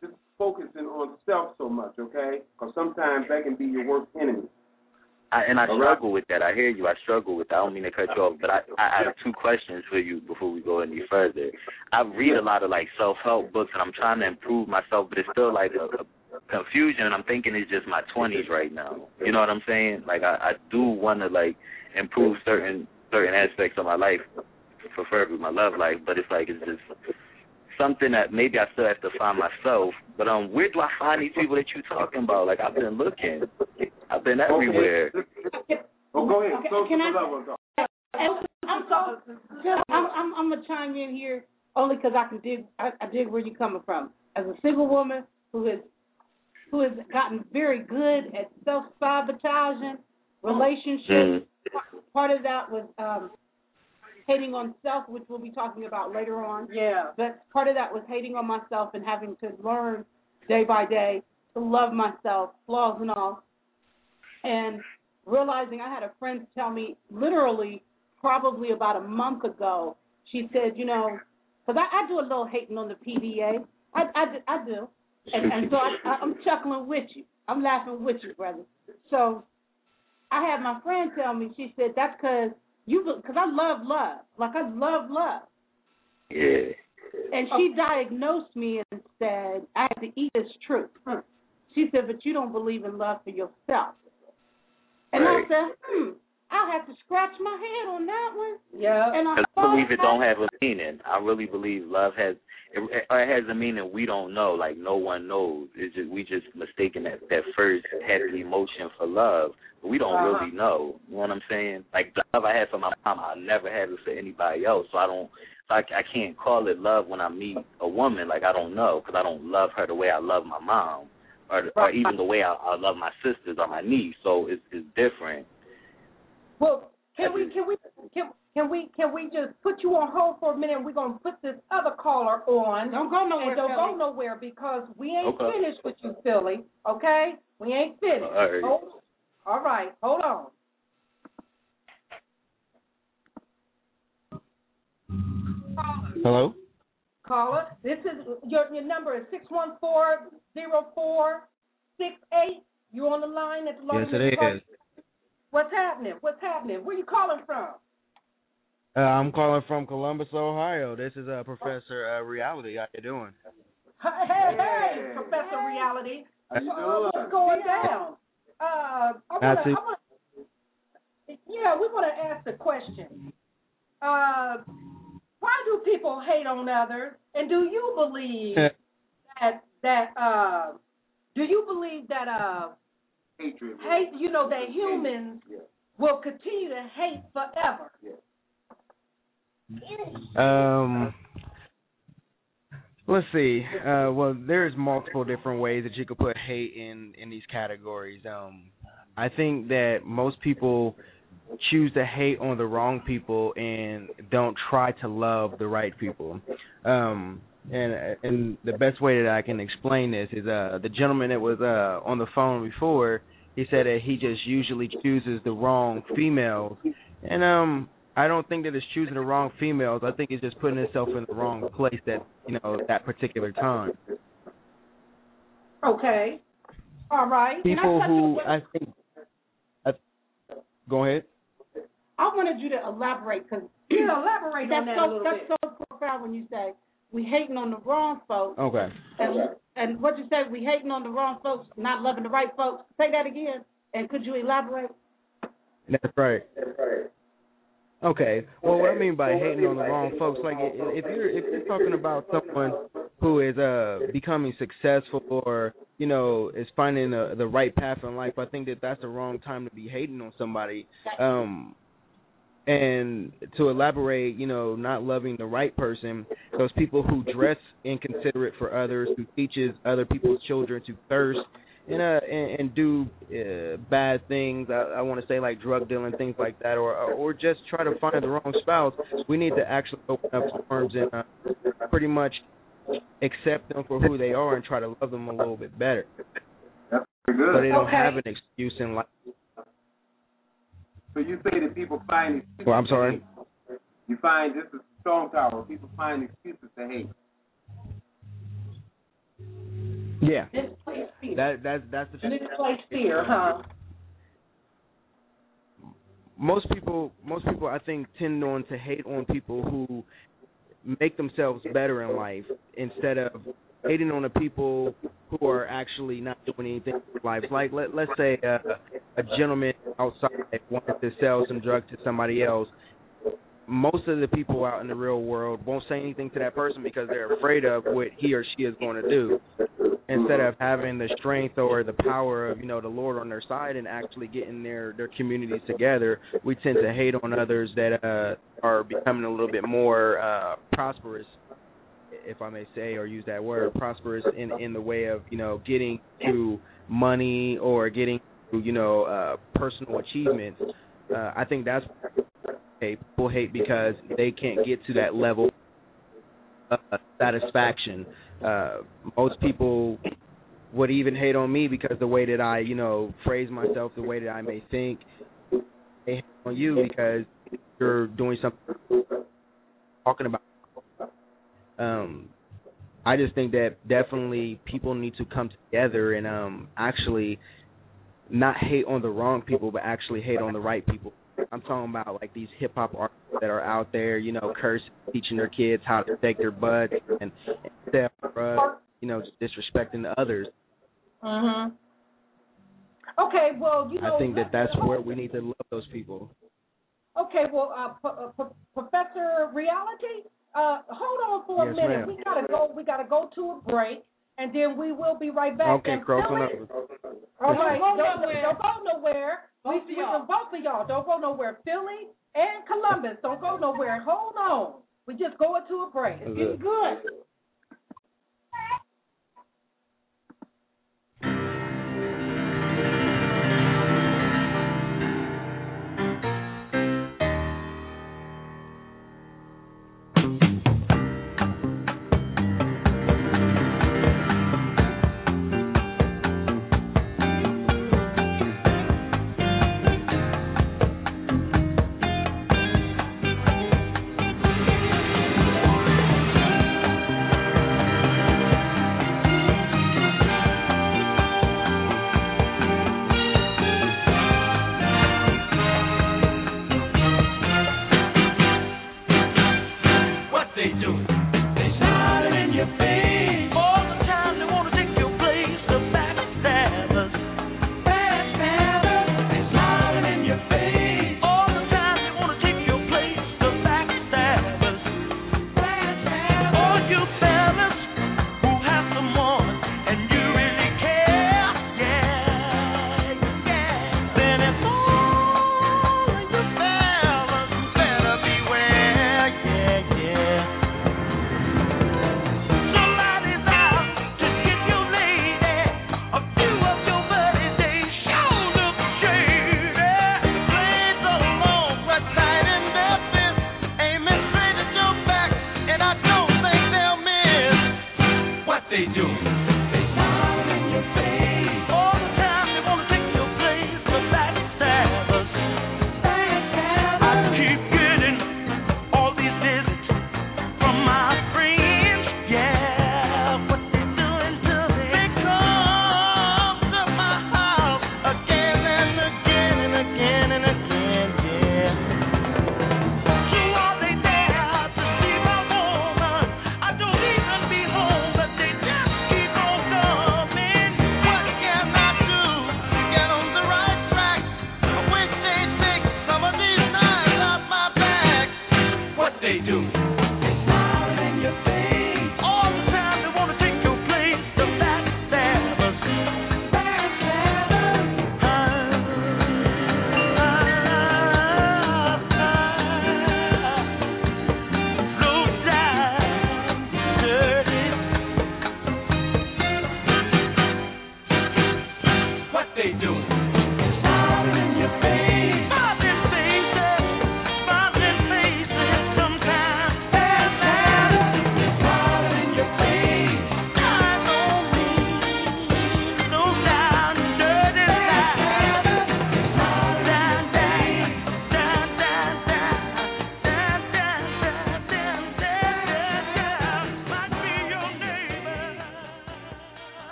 just focusing on self so much, okay? Because sometimes that can be your worst enemy. I, and I All right. struggle with that. I hear you. I struggle with that. I don't mean to cut you off, but I, I have two questions for you before we go any further. I read a lot of like self help books, and I'm trying to improve myself, but it's still like a, a confusion. I'm thinking it's just my 20s right now. You know what I'm saying? Like I, I do want to like improve certain certain aspects of my life, preferably my love life, but it's like it's just something that maybe I still have to find myself. But um, where do I find these people that you're talking about? Like I've been looking, I've been everywhere. Okay. Oh, go ahead. Okay, Social can I, I'm so, I'm, I'm, I'm gonna chime in here only 'cause I can dig, I, I dig where you're coming from. As a single woman who has, who has gotten very good at self sabotaging relationships. Part of that was um, hating on self, which we'll be talking about later on. Yeah. But part of that was hating on myself and having to learn day by day to love myself, flaws and all. And realizing I had a friend tell me literally probably about a month ago, she said, you know, because I, I do a little hating on the PDA. I, I, I do. And, and so I, I, I'm chuckling with you. I'm laughing with you, brother. So I had my friend tell me, she said, that's because you, because I love love. Like, I love love. Yeah. And she diagnosed me and said, I had to eat this truth. She said, but you don't believe in love for yourself. And Right. I said, hmm, I'll have to scratch my head on that one. Yeah. And I 'Cause I believe it about don't have a meaning. I really believe love has it, it has a meaning we don't know, like no one knows. It's just we just mistaken that that first happy emotion for love, but we don't Uh-huh. really know. You know what I'm saying? Like the love I had for my mom, I never had it for anybody else. So I don't, so I, I can't call it love when I meet a woman. Like I don't know because I don't love her the way I love my mom, or or even the way I, I love my sisters or my niece. So it's it's different. Well, can we can we can can we can we just put you on hold for a minute? and We're gonna put this other caller on. Don't go nowhere, and don't Philly. go nowhere because we ain't Okay. finished with you, Philly. Okay, we ain't finished. All right. Hold, all right, hold on. Hello? Caller, this is your your number is six one four zero four six eight. You on the line at the Yes, Lawrence it Park? is. What's happening? What's happening? Where are you calling from? Uh, I'm calling from Columbus, Ohio. This is uh, Professor uh, Reality. How you doing? Hey, hey, hey, Professor Reality. How you Uh, doing? what's going down? Uh, I wanna, That's I wanna, yeah, we want to ask the question. Uh, why do people hate on others? And do you believe that that uh, do you believe that uh, Hatred. hate? You know that humans Yeah. will continue to hate forever. Um, let's see. Uh, well, there's multiple different ways that you could put hate in in these categories. Um, I think that most people choose to hate on the wrong people and don't try to love the right people. Um, and and the best way that I can explain this is uh the gentleman that was uh on the phone before he said that he just usually chooses the wrong females and um I don't think that it's choosing the wrong females. I think it's just putting itself in the wrong place at you know that particular time. Okay. All right. Can I People who what- I think. I, go ahead. I wanted you to elaborate because yeah, elaborate on that's that a little that's bit. so profound when you say we hating on the wrong folks. Okay. And and what you say we hating on the wrong folks, not loving the right folks. Say that again. And could you elaborate? That's right. That's right. Okay. Well, what I mean by hating on the wrong folks, like i- if you're if you're talking about someone who is uh becoming successful or you know is finding the the right path in life, I think that that's the wrong time to be hating on somebody. Um, and to elaborate, you know, not loving the right person, those people who dress inconsiderate for others, who teaches other people's children to thirst and uh and, and do uh, bad things. I, I want to say like drug dealing, things like that, or or just try to find the wrong spouse. We need to actually open up arms and uh, pretty much accept them for who they are and try to love them a little bit better. That's pretty So they good. don't Okay. have an excuse in life. So you say that people find excuses. Well, I'm sorry. You find this is a strong tower. People find excuses to hate. Yeah, Misplaced fear. that that's that's the Misplaced fear, huh? most people most people I think tend on to hate on people who make themselves better in life instead of hating on the people who are actually not doing anything in life. Like let let's say uh, a gentleman outside wanted to sell some drugs to somebody else. Most of the people out in the real world won't say anything to that person because they're afraid of what he or she is going to do. Instead of having the strength or the power of you know the Lord on their side and actually getting their their communities together, we tend to hate on others that uh, are becoming a little bit more uh, prosperous, if I may say or use that word, prosperous in in the way of you know getting to money or getting to you know uh, personal achievements. Uh, I think that's hate. People hate because they can't get to that level of satisfaction. Uh, most people would even hate on me because the way that I, you know, phrase myself, the way that I may think. They hate on you because you're doing something, talking about. Um, I just think that definitely people need to come together and um actually not hate on the wrong people, but actually hate on the right people. I'm talking about like these hip hop artists that are out there, you know, cursing, teaching their kids how to take their butts and, drugs, you know, just disrespecting the others. Mhm. Okay, well, you know. I think that that's where we need to love those people. Okay, well, uh, P- uh, P- Professor Reality, uh, hold on for a Yes, minute. ma'am. We gotta go. We gotta go to a break, and then we will be right back. Okay, And cross Philly- on over. All right, Don't go don't, nowhere. don't go nowhere. Both we, of we- y'all. both of y'all, don't go nowhere. Philly and Columbus, don't go nowhere. Hold on. We just going to a break. It's getting good.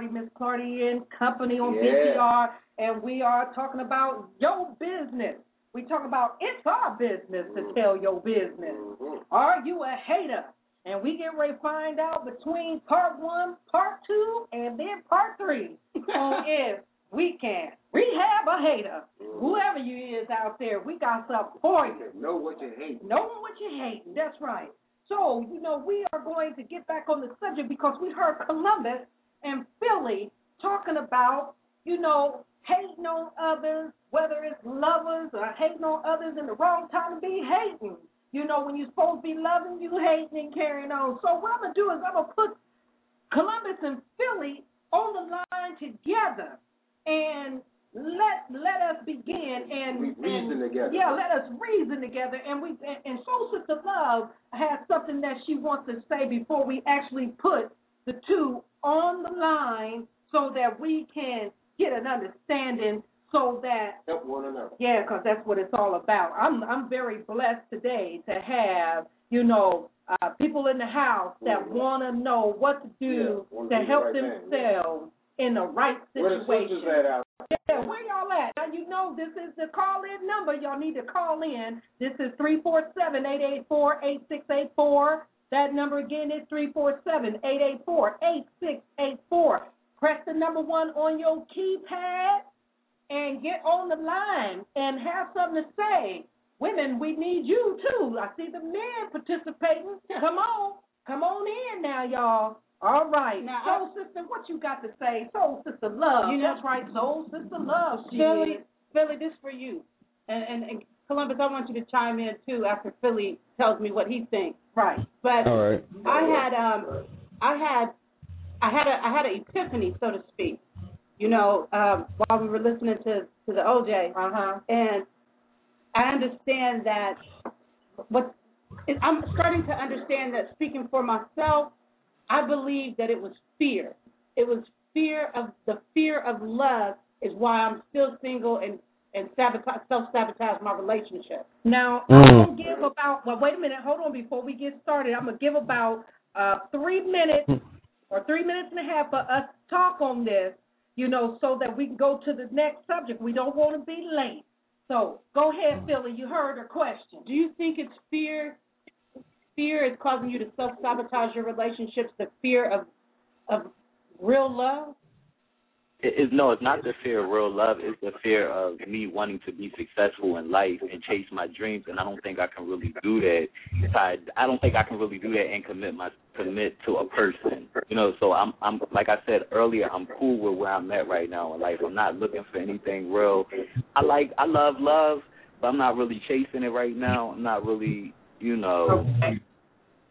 The Miss Clardy and Company on Yeah. BTR. And we are talking about your business. We talk about it's our business to tell your business. Mhm. Are you a hater? And we get ready to find out between part one, part two, and then part three on if we can rehab a hater. Whoever you is out there, we got something for you. Know what you hate. Knowing what you hate, that's right. So, you know, we are going to get back on the subject because we heard Columbus and Philly talking about, you know, hating on others, whether it's lovers or hating on others in the wrong time to be hating. You know, when you're supposed to be loving, you hating and carrying on. So what I'm gonna do is I'm gonna put Columbus and Philly on the line together and let let us begin and We reason and- together. Yeah, let us reason together and we and, and Soul Sister Love has something that she wants to say before we actually put the two on the line so that we can get an understanding so that Help one another. yeah, because that's what it's all about. I'm I'm very blessed today to have you know uh, people in the house that Mhm. want to know what to do Yeah, to help right thing, yeah. themselves in the right situation. Where the situation. at out? Yeah, where y'all at? Now you know this is the call-in number. Y'all need to call in. This is three four seven eight eight four eight six eight four. That number again is three four seven eight eight four eight six eight four. Press the number one on your keypad and get on the line and have something to say. Women, we need you too. I see the men participating. Come on, come on in now, y'all. All right. Now, Soul sister, what you got to say? Soul sister love. You know- That's right. Soul sister love. She Philly, is. Philly, this for you. And, and, and Columbus, I want you to chime in too after Philly tells me what he thinks. Right. But All right. I had um I had I had a I had an epiphany, so to speak. You know, um, while we were listening to to the OJ, Uh huh. and I understand that what I'm starting to understand that speaking for myself, I believe that it was fear. It was fear of the fear of love is why I'm still single and and sabotage self sabotage my relationship. Now Mm. I'm gonna give about. Well, wait a minute. Hold on. Before we get started, I'm gonna give about uh, three minutes or three minutes and a half for us to talk on this. You know, so that we can go to the next subject. We don't want to be late. So go ahead, Philly. You heard her question. Do you think it's fear? Fear is causing you to self sabotage your relationships. The fear of of real love. It, it's no, it's not the fear of real love. It's the fear of me wanting to be successful in life and chase my dreams, and I don't think I can really do that. I, I don't think I can really do that and commit my commit to a person. You know, so I'm I'm like I said earlier, I'm cool with where I'm at right now in life. I'm not looking for anything real. I like I love love, but I'm not really chasing it right now. I'm not really, you know.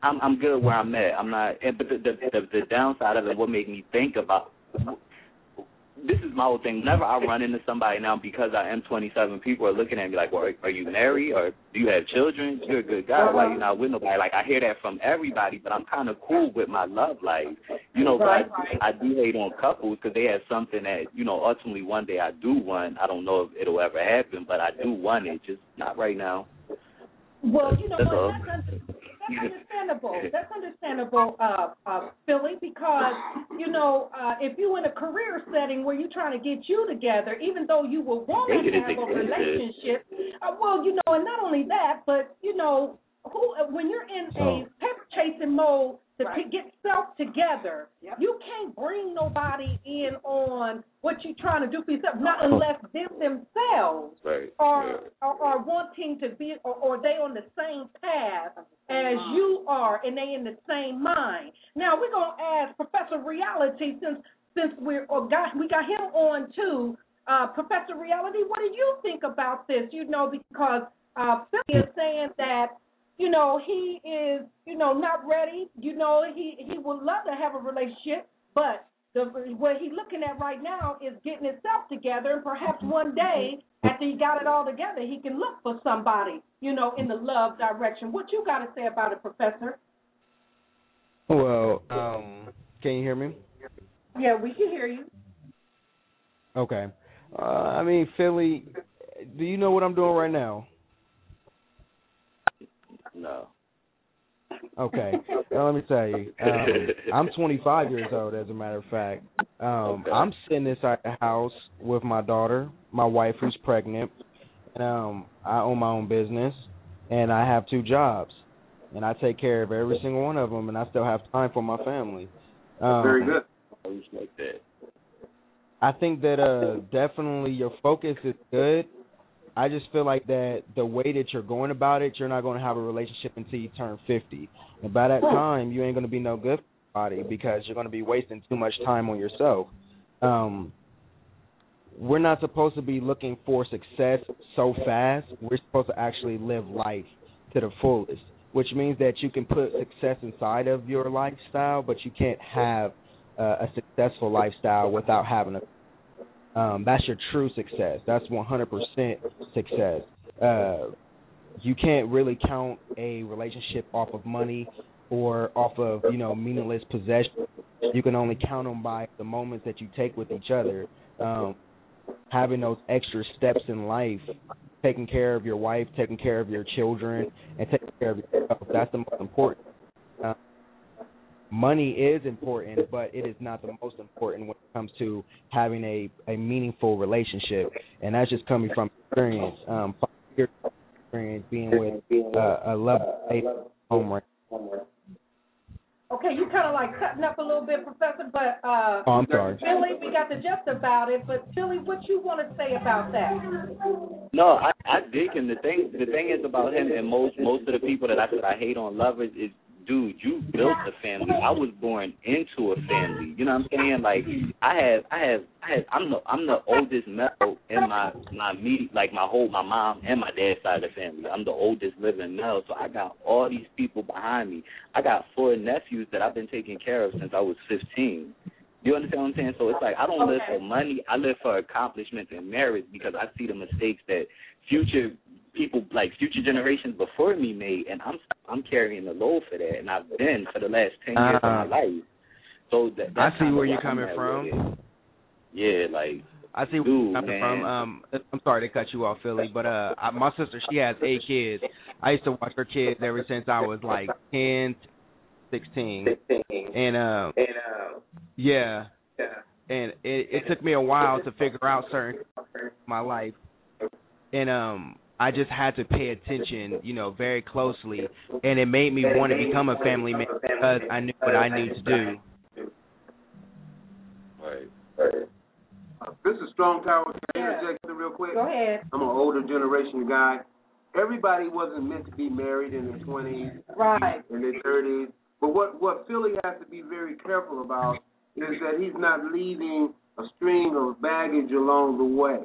I'm I'm good where I'm at. I'm not. But the, the the the downside of it, what made me think about this is my whole thing. Whenever I run into somebody now, because I am 27, people are looking at me like, "Well, are, you married or do you have children? You're a good guy. Why you not with nobody?" Like I hear that from everybody, but I'm kind of cool with my love life, you know. But I, I do hate on couples because they have something that you know. Ultimately, one day I do want. I don't know if it'll ever happen, but I do want it. Just not right now. Well, you know what? all. That's, understandable. That's understandable, uh, uh, Philly, because you know uh, if you in a career setting where you're trying to get you together, even though you will want to have a relationship, uh, well, you know, and not only that, but you know, who when you're in a pep chasing mode to Right. get self together, Yep. you can't bring nobody in on what you're trying to do for yourself, not unless them themselves Right. are, are are wanting to be or, or they on the same path as you are and they in the same mind. Now we're gonna ask Professor Reality since since we're or got we got him on too. Uh, Professor Reality, what do you think about this? You know, because uh, Philly is saying that you know he is you know not ready. You know he he would love to have a relationship, but the what he's looking at right now is getting himself together, and perhaps one day after he got it all together, he can look for somebody, you know, in the love direction. What you got to say about it, Professor? Well, um, can you hear me? Yeah, we can hear you. Okay. Uh, I mean, Philly, do you know what I'm doing right now? No. Okay. Now let me tell you. Um, I'm 25 years old, as a matter of fact. Um, Okay. I'm sitting inside the house with my daughter, my wife who's pregnant. And, um, I own my own business, and I have two jobs, and I take care of every single one of them, and I still have time for my family. Um, Very good. I respect that. I think that uh definitely your focus is good. I just feel like that the way that you're going about it, you're not going to have a relationship until you turn 50. And by that time, you ain't going to be no good for anybody because you're going to be wasting too much time on yourself. Um we're not supposed to be looking for success so fast. We're supposed to actually live life to the fullest, which means that you can put success inside of your lifestyle, but you can't have uh, a successful lifestyle without having a um, that's your true success. That's 100% success. Uh, you can't really count a relationship off of money or off of you know meaningless possession. You can only count them by the moments that you take with each other. um, having those extra steps in life, taking care of your wife, taking care of your children, and taking care of yourself. That's the most important. Uh, money is important, but it is not the most important when it comes to having a a meaningful relationship, and that's just coming from experience. Um, five years experience being with uh, a level home right. Okay, you kind of like cutting up a little bit, Professor, but uh, Oh, I'm sorry. Philly, we got the gist about it. But Philly, what you want to say about that? No, I I dig him. The thing the thing is about him and most most of the people that I said I hate on lovers is dude, you built a family. I was born into a family. You know what I'm saying? Like I have I have I have I'm the I'm the oldest male in my my media like my whole my mom and my dad's side of the family. I'm the oldest living male, so I got all these people behind me. I got four nephews that I've been taking care of since I was fifteen. You understand what I'm saying? So it's like I don't live for money. I live for accomplishments and merit because I see the mistakes that future people like future generations before me made, and I'm I'm carrying the load for that, and I've been for the last ten years of my Uh, life. So that, I that's see where you're coming from. Yeah, like I see where Dude, you're coming man. from. Um, I'm sorry to cut you off, Philly, but uh, I, my sister she has eight kids. I used to watch her kids ever since I was like ten, sixteen, and um, and uh, yeah, yeah. and it, it took me a while to figure out certain in my life, and um, I just had to pay attention, you know, very closely, and it made me want to become a family man because I knew what I knew to do. right. Uh, This is Strong Tower. Can I interject something real quick? Go ahead. I'm an older generation guy. Everybody wasn't meant to be married in their 20s, Right. in their 30s. But what what Philly has to be very careful about is that he's not leaving a string of baggage along the way.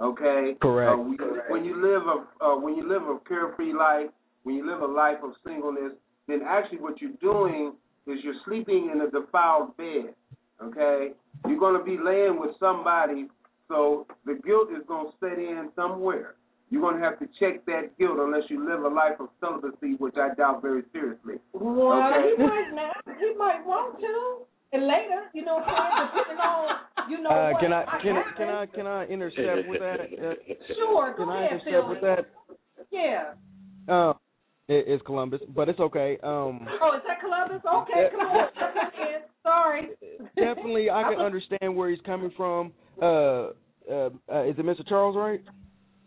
Okay. Correct. Uh, when, when you live a uh, when you live a carefree life, when you live a life of singleness, then actually what you're doing is you're sleeping in a defiled bed. Okay. You're going to be laying with somebody, so the guilt is going to set in somewhere. You're going to have to check that guilt unless you live a life of celibacy, which I doubt very seriously. Well, Okay. he might not. He might want to. And later, you know, what I'm saying, depending on, you know, Uh, what can I can I can I can I intercept with that? Uh, Sure, go can I ahead, intercept Philly. with that? Yeah. Um, it, it's Columbus, but it's okay. Um, Oh, is that Columbus? Okay, come on. Sorry. definitely, I can understand where he's coming from. Uh, uh, uh, is it Mr. Charles, right?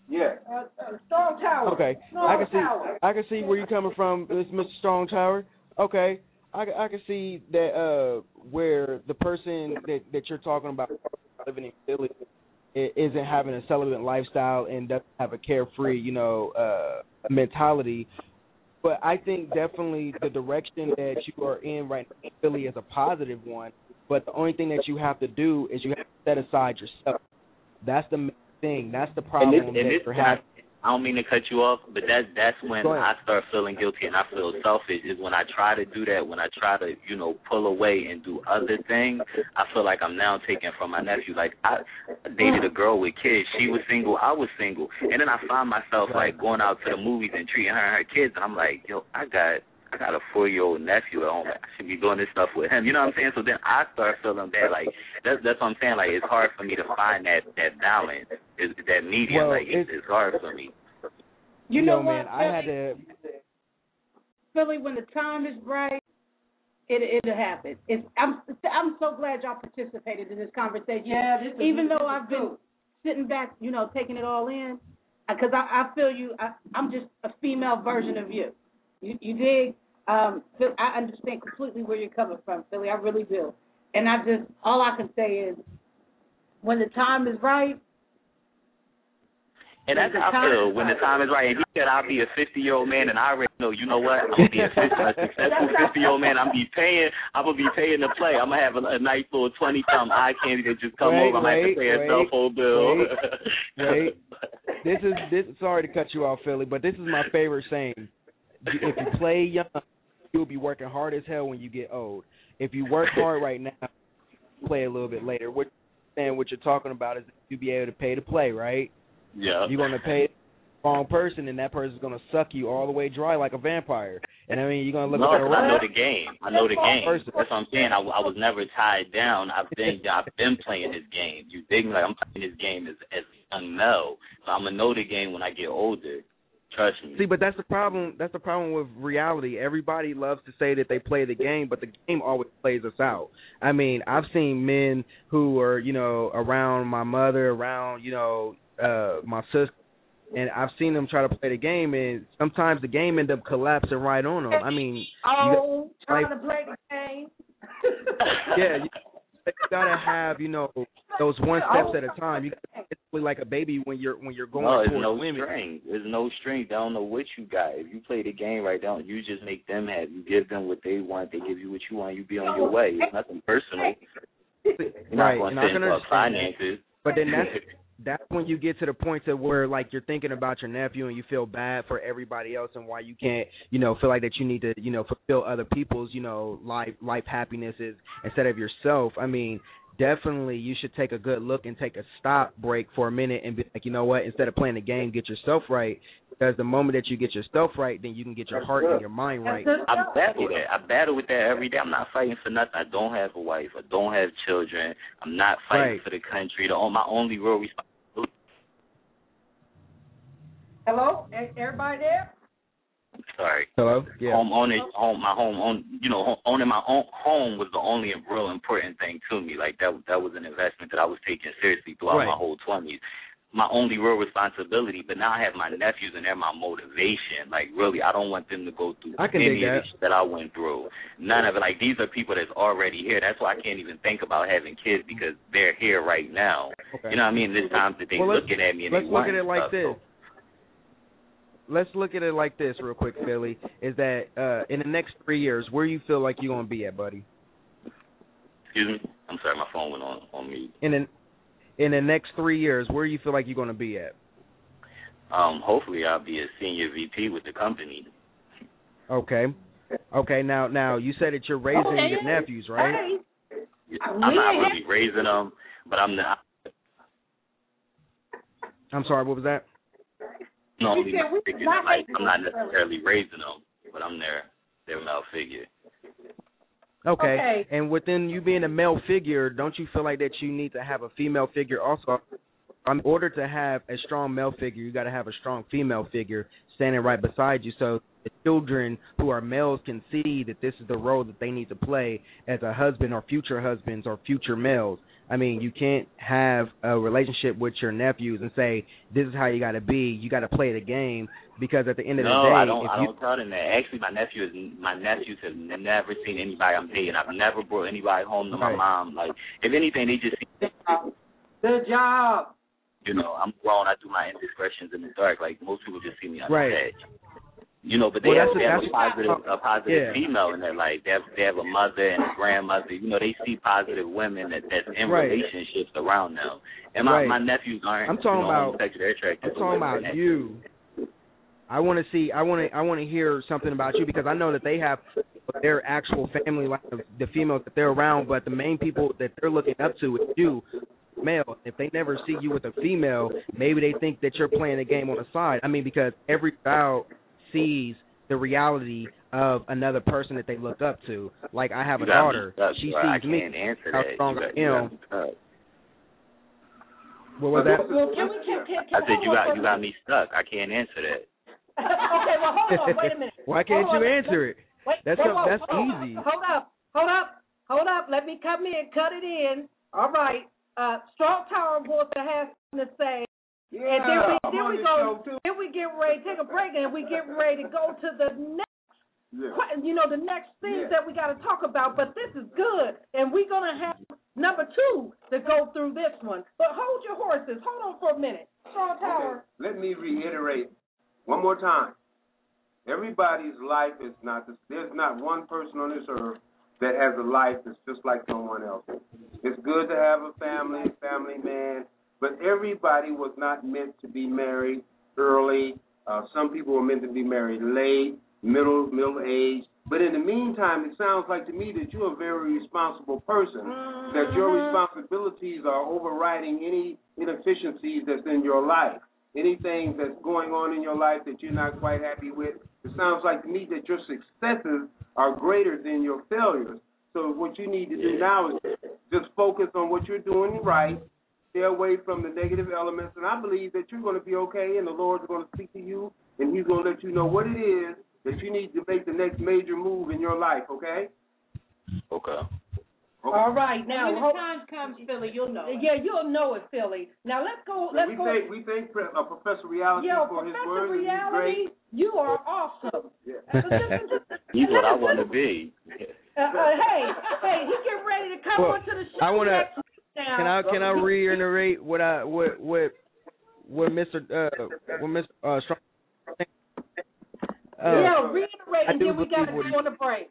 Yeah. Uh, uh, Strong Tower. Okay, Strong I can see Tower. I can see where you're coming from, this Mr. Strong Tower. Okay, I can- I can see that uh where the person that that you're talking about living in Philly isn't having a celibate lifestyle and doesn't have a carefree, you know, uh mentality. But I think definitely the direction that you are in right now in Philly is a positive one. But the only thing that you have to do is you have to set aside yourself. That's the main thing. That's the And problem this and that this you're having. I don't mean to cut you off, but that's that's when I start feeling guilty and I feel selfish is when I try to do that, when I try to, you know, pull away and do other things, I feel like I'm now taking from my nephew. Like I dated a girl with kids. She was single, I was single. And then I find myself like going out to the movies and treating her and her kids and I'm like, Yo, I got I got a four year old nephew at home. I should be doing this stuff with him. You know what I'm saying? So then I start feeling bad. Like that's that's what I'm saying. Like it's hard for me to find that that balance, is that medium. Well, like it's, it's- it's hard for me. You know man, what, I had to Philly, when the time is right, it it'll happen. It's I'm I'm so glad y'all participated in this conversation. Yeah, this is- even though I've been sitting back, you know, taking it all in, because I, I feel you. I, I'm just a female version of you. You, you dig? Um, Phil, I understand completely where you're coming from, Philly. I really do. And I just all I can say is, when the time is right, And that's how I time feel is when the time is right. And he said I'll be a fifty year old man and I already know, you know what? I'm gonna be a, 50, a successful fifty year old man. I'm be paying I'm gonna be paying to play. I'm gonna have a, a nice little twenty something eye candy that just come Wait, over. I'm gonna have wait, to pay a cell phone bill. wait, wait. this is this. Sorry to cut you off, Philly, but this is my favorite saying. If you play young, you'll be working hard as hell when you get old. If you work hard right now, play a little bit later. What and what you're talking about is you'll be able to pay to play, right? Yeah. You're gonna pay wrong person, and that person's gonna suck you all the way dry like a vampire. And I mean, you're gonna look no, at I know the game. I know the game. Person. That's what I'm saying. I, I was never tied down. I've been I've been playing this game. You dig me? Like I'm playing this game as as a young Mel. So I'm gonna know the game when I get older. Trust me. See, but that's the problem. That's the problem with reality. Everybody loves to say that they play the game, but the game always plays us out. I mean, I've seen men who are, you know, around my mother, around, you know, uh my sister, and I've seen them try to play the game, and sometimes the game end up collapsing right on them. I mean, Oh, trying like- to play the game. yeah, you, you gotta have, you know, those one steps at a time. You it's like a baby when you're when you're going no, there's no women. string. There's no string. They don't know what you got. If you play the game right down, you just make them happy. You give them what they want. They give you what you want. You be on your way. It's nothing personal. You're not Right, going to I finances. But then that's that's when you get to the point to where like you're thinking about your nephew and you feel bad for everybody else and why you can't you know feel like that you need to you know fulfill other people's you know life life happinesses instead of yourself. I mean definitely you should take a good look and take a stop break for a minute and be like you know what instead of playing the game get yourself right because the moment that you get yourself right then you can get your heart and your mind right I battle that. I battle with that every day. I'm not fighting for nothing. I don't have a wife. I don't have children. I'm not fighting Right. for the country. The, my only real responsibility. Hello, everybody there? Sorry. hello yeah Home owning, home, my home own, you know, owning my own home was the only real important thing to me. Like that, that was an investment that I was taking seriously throughout Right. my whole twenties. My only real responsibility, but now I have my nephews and they're my motivation. Like really, I don't want them to go through any of that. that I went through. None of it. Like these are people that's already here. That's why I can't even think about having kids because they're here right now. Okay. You know what I mean? There's times that they Well, looking at me and let's they look at it like stuff. this. Let's look at it like this, real quick, Philly. Is that uh in the next three years, where you feel like you're gonna be at, buddy? Excuse me. I'm sorry, my phone went on on mute. In the in the next three years, where you feel like you're gonna be at? Um, hopefully, I'll be a senior VP with the company. Okay. Okay. Now, now you said that you're raising Okay. your nephews, right? Hey, I'm We not ain't really raising them, but I'm not. I'm sorry. What was that? No, We only said we figure not like I'm not them. necessarily raising them, but I'm their their male figure. Okay. Okay. And within you being a male figure, don't you feel like that you need to have a female figure also? In order to have a strong male figure, you got to have a strong female figure standing right beside you, so the children who are males can see that this is the role that they need to play as a husband or future husbands or future males. I mean, you can't have a relationship with your nephews and say this is how you got to be. You got to play the game because at the end of No, the day, no, I don't. if I you don't tell them that. Actually, my nephew is. My nephews have never seen anybody I'm dating. I've never brought anybody home to my mom. Like, if anything, they just see. Good job. You know, I'm grown. I do my indiscretions in the dark. Like most people just see me on Right. the edge. You know, but they Well, have, they have a positive a positive Yeah. female in their life. They have they have a mother and a grandmother. You know, they see positive women that that's in Right. relationships around them. And my Right. my nephews aren't. I'm talking you know, about- they're attracted I'm talking about you. I want to see. I want to. I want to hear something about you because I know that they have their actual family, like the, the females that they're around, but the main people that they're looking up to is you, male. If they never see you with a female, maybe they think that you're playing a game on the side. I mean, because every child sees the reality of another person that they look up to. Like I have a daughter. stuck, She bro. Sees me. can't answer how strong you I got, you got am. What was that? Well, can we can, can, can I said you got you got me stuck. I can't answer that. okay, well hold on, wait a minute. Why can't Hold you on. answer it? Wait, That's whoa, whoa, that's hold on. easy. Hold up, hold up, hold up. Let me come in, cut it in. All right. Uh, Strong Tower wants to have something to say. Yeah, and then we I'm then we this go then we get ready take a break and we get ready to go to the next Yeah. you know the next things Yeah. that we got to talk about. But this is good, and we're gonna have number two to go through this one. But hold your horses. Hold on for a minute. Strong Tower. Okay, Let me reiterate one more time. Everybody's life is not the, there's not one person on this earth that has a life that's just like someone else's. It's good to have a family, family man, but everybody was not meant to be married early. Uh, some people were meant to be married late, middle middle age. But in the meantime, it sounds like to me that you're a very responsible person. That your Mhm. responsibilities are overriding any inefficiencies that's in your life. anything that's going on in your life that you're not quite happy with. It sounds like to me that your successes are greater than your failures. So what you need to do now is just focus on what you're doing right. Stay away from the negative elements, and I believe that you're going to be okay, and the Lord's going to speak to you, and He's going to let you know what it is that you need to make the next major move in your life. Okay? Okay. All right, now when the hold- time comes, Philly, you'll know. it. yeah, you'll know it, Philly. Now let's go. Let's we go. thank we thank uh, Professor Reality Yo, for his words. and he's Reality, great. you are awesome. Yeah. He's what I want to be. Uh, uh, hey, hey, he getting ready to come Well, onto the show I wanna- next week now. Can I can I reiterate what I what what what Mr. Uh, what Mr. Uh, Strong? Uh, yeah, reiterate, I and then we got to go on the break.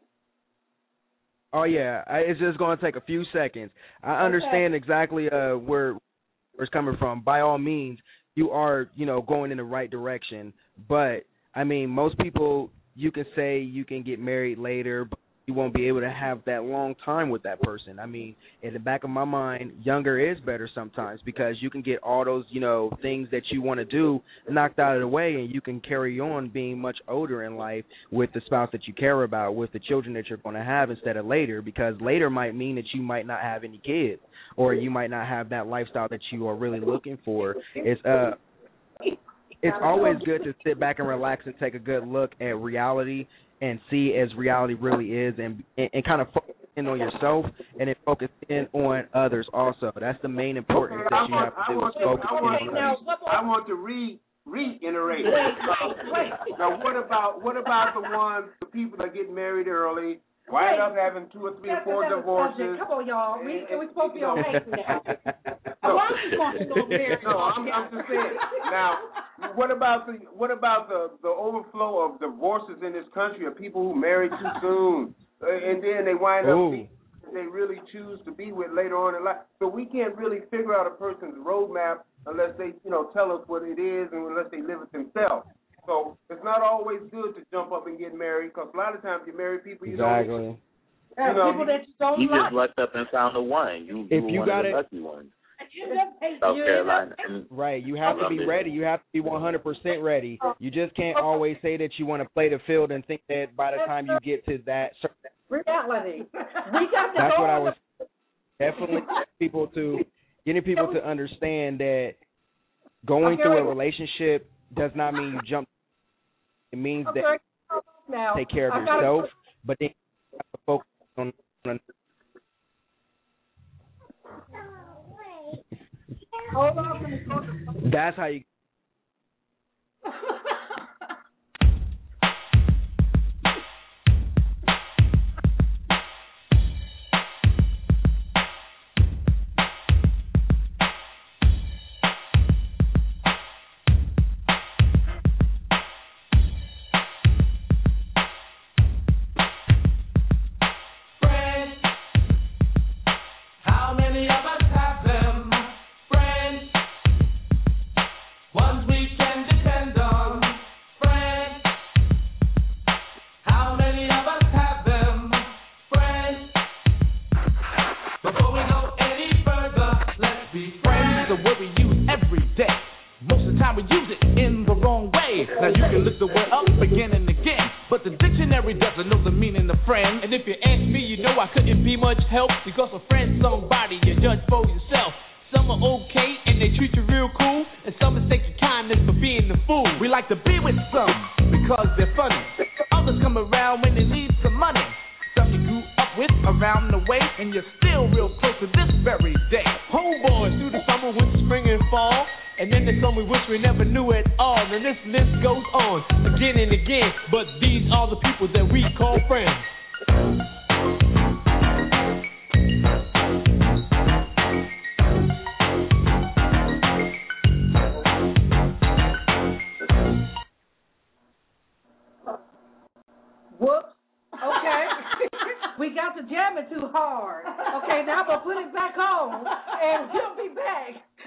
Oh yeah, I, it's just going to take a few seconds. I understand exactly uh where where it's coming from. By all means, you are you know going in the right direction, but I mean most people you can say you can get married later, but you won't be able to have that long time with that person. I mean, in the back of my mind, younger is better sometimes because you can get all those you know things that you want to do knocked out of the way, and you can carry on being much older in life with the spouse that you care about, with the children that you're going to have instead of later, because later might mean that you might not have any kids, or you might not have that lifestyle that you are really looking for. It's uh, it's always good to sit back and relax and take a good look at reality and see as reality really is, and and, and kind of focus in on yourself and then focus in on others also. That's the main importance I that you have want, to I do is want, focus I in on now, others. I want to re reiterate. Now, what about what about the ones, the people that get married early, wind Wait. up having two or three or four divorces? subject. Come on, y'all. We, And- we're supposed to be on and- pace now. No. Why are we talking about? No, I'm, I'm just saying. Now, what about the what about the the overflow of divorces in this country of people who marry too soon, Uh, and then they wind Ooh. up being they really choose to be with later on in life. So we can't really figure out a person's roadmap unless they you know tell us what it is and unless they live it themselves. So it's not always good to jump up and get married because a lot of times you marry people you don't Exactly. Uh, you know, people that you don't You like. just lucked up and found the one. You, If were you got of the it- lucky ones. You just hate South. Carolina. Right. You have I to be it. ready. You have to be 100% ready. You just can't always say that you want to play the field and think that by the time you get to that certain Reality. We got to That's go what I was definitely people to getting people to understand that going through a relationship does not mean you jump. It means the, that okay, now. take care of yourself, but then you have to focus on. on Hold on. that's how you. And we'll be back.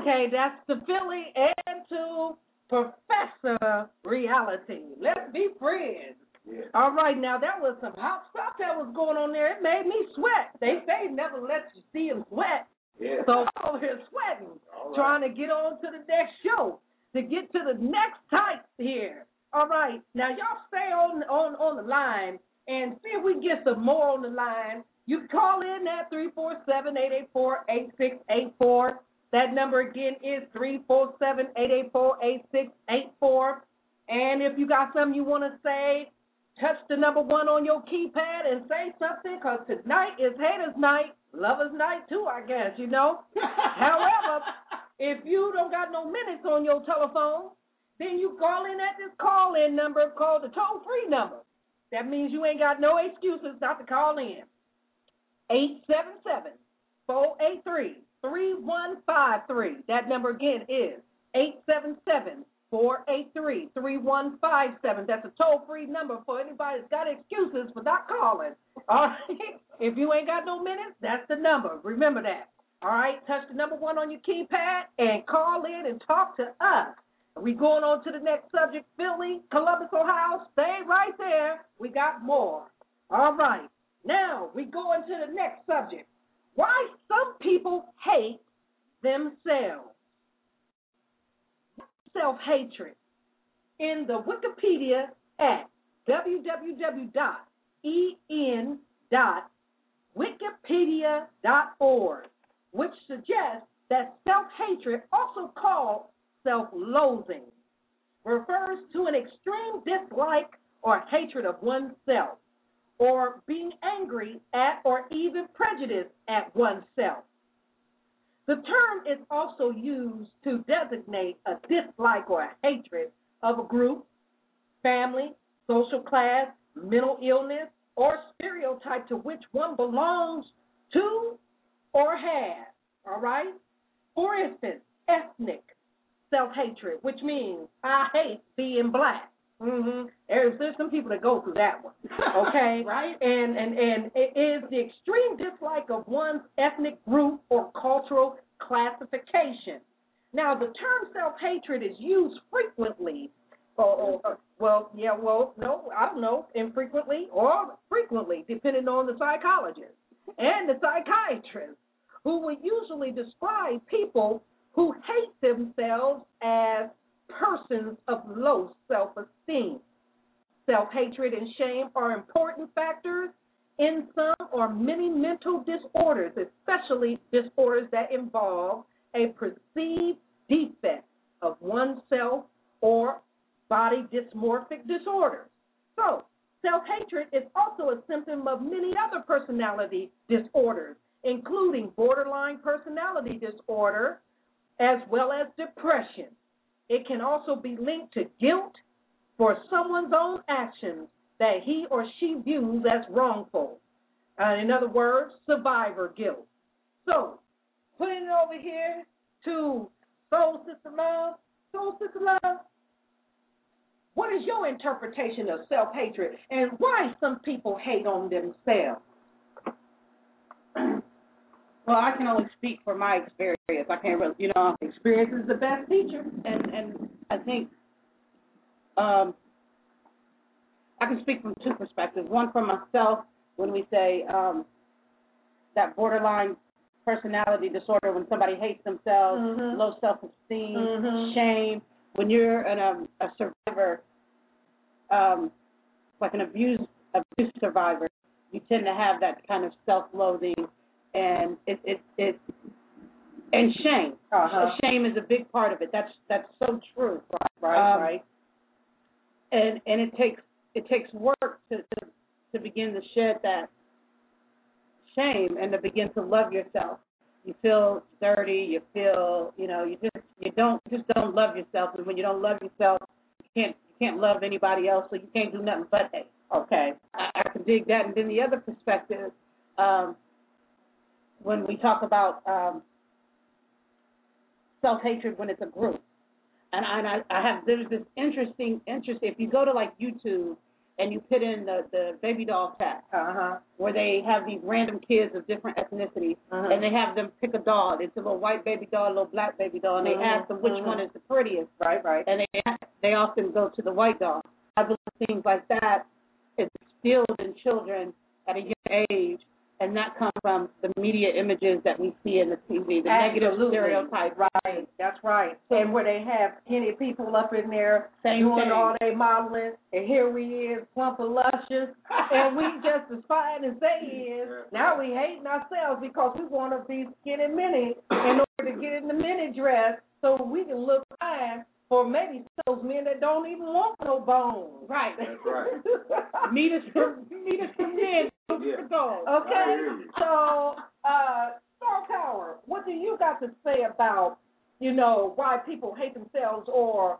Okay, that's to Philly and to Professor Reality. Let's be friends. Yeah. All right, now that was some hot stuff that was going on there. It made me sweat. They say never let you see him sweat. Yeah. So I'm over here sweating, right. trying to get on to the next show, to get to the next type here. All right, now y'all stay on on on the line and see if we get some more on the line. You can call in at 347 884 8684. That number again is 347 884 And if you got something you want to say, touch the number one on your keypad and say something because tonight is haters' night, lovers' night too, I guess, you know? However, if you don't got no minutes on your telephone, then you call in at this call in number called the toll free number. That means you ain't got no excuses not to call in. 877 483 3153. That number again is 877 483 3157. That's a toll free number for anybody that's got excuses for not calling. All right. If you ain't got no minutes, that's the number. Remember that. All right. Touch the number one on your keypad and call in and talk to us. We going on to the next subject, Philly, Columbus, Ohio. Stay right there. We got more. All right. Now we go into the next subject. Why some people hate themselves. Self hatred. In the Wikipedia at www.en.wikipedia.org, which suggests that self hatred, also called self loathing, refers to an extreme dislike or hatred of oneself or being angry at or even prejudiced at oneself. The term is also used to designate a dislike or a hatred of a group, family, social class, mental illness, or stereotype to which one belongs to or has. All right? For instance, ethnic self hatred, which means I hate being black. Mm-hmm. There's, there's some people that go through that one. Okay? Right. And, and, and it is the extreme dislike of one's ethnic group or cultural classification. Now, the term self hatred is used frequently. Or- well, yeah, well, no, I don't know, infrequently or frequently, depending on the psychologist and the psychiatrist, who would usually describe people who hate themselves as persons of low self esteem. Self hatred and shame are important factors in some or many mental disorders, especially disorders that involve a perceived defect of oneself or body dysmorphic disorders. So, self hatred is also a symptom of many other personality disorders, including borderline personality disorder as well as depression. It can also be linked to guilt for someone's own actions that he or she views as wrongful. Uh, in other words, survivor guilt. So, putting it over here to Soul Sister Love. Soul Sister Love, what is your interpretation of self hatred and why some people hate on themselves? Well, I can only speak for my experience. I can't really, you know, Experience is the best teacher. and and I think um, I can speak from two perspectives. One for myself when we say um, that borderline personality disorder when somebody hates themselves, Mhm. low self-esteem, Mhm. shame. When you're an, um, a survivor, um, like an abuse abuse survivor, you tend to have that kind of self-loathing, and it it it and shame. Uh-huh. Shame is a big part of it. That's that's so true. Right, Um, right. And and it takes it takes work to, to to begin to shed that shame and to begin to love yourself. You feel dirty. You feel you know you just you don't just don't love yourself. And when you don't love yourself, you can't you can't love anybody else. So you can't do nothing but hate. Okay, I, I can dig that. And then the other perspective, um, when we talk about um, self hatred when it's a group. And I, and I, I have there's this interesting interest if you go to like YouTube and you put in the the baby doll tag Uh-huh. where they have these random kids of different ethnicities Uh-huh. and they have them pick a doll. It's a little white baby doll, a little black baby doll, and they Mhm, ask them which mhm. one is the prettiest. Right, right. And they they often go to the white doll. I believe things like that is instilled in children at a young age, and that comes from the media images that we see in the TV, the negative Absolutely. stereotypes. Right, that's right. And where they have skinny people up in there Same doing thing. all their modeling, and here we is, plump and luscious, and we just as fine as they is. Now we hating ourselves because we want to be skinny mini in order to get in the mini dress so we can look fine for maybe those men that don't even want no bones. Right. That's right. meet us for meet us for men. Yeah. for dogs. I Okay, so uh, Strong Tower, what do you got to say about you know why people hate themselves, or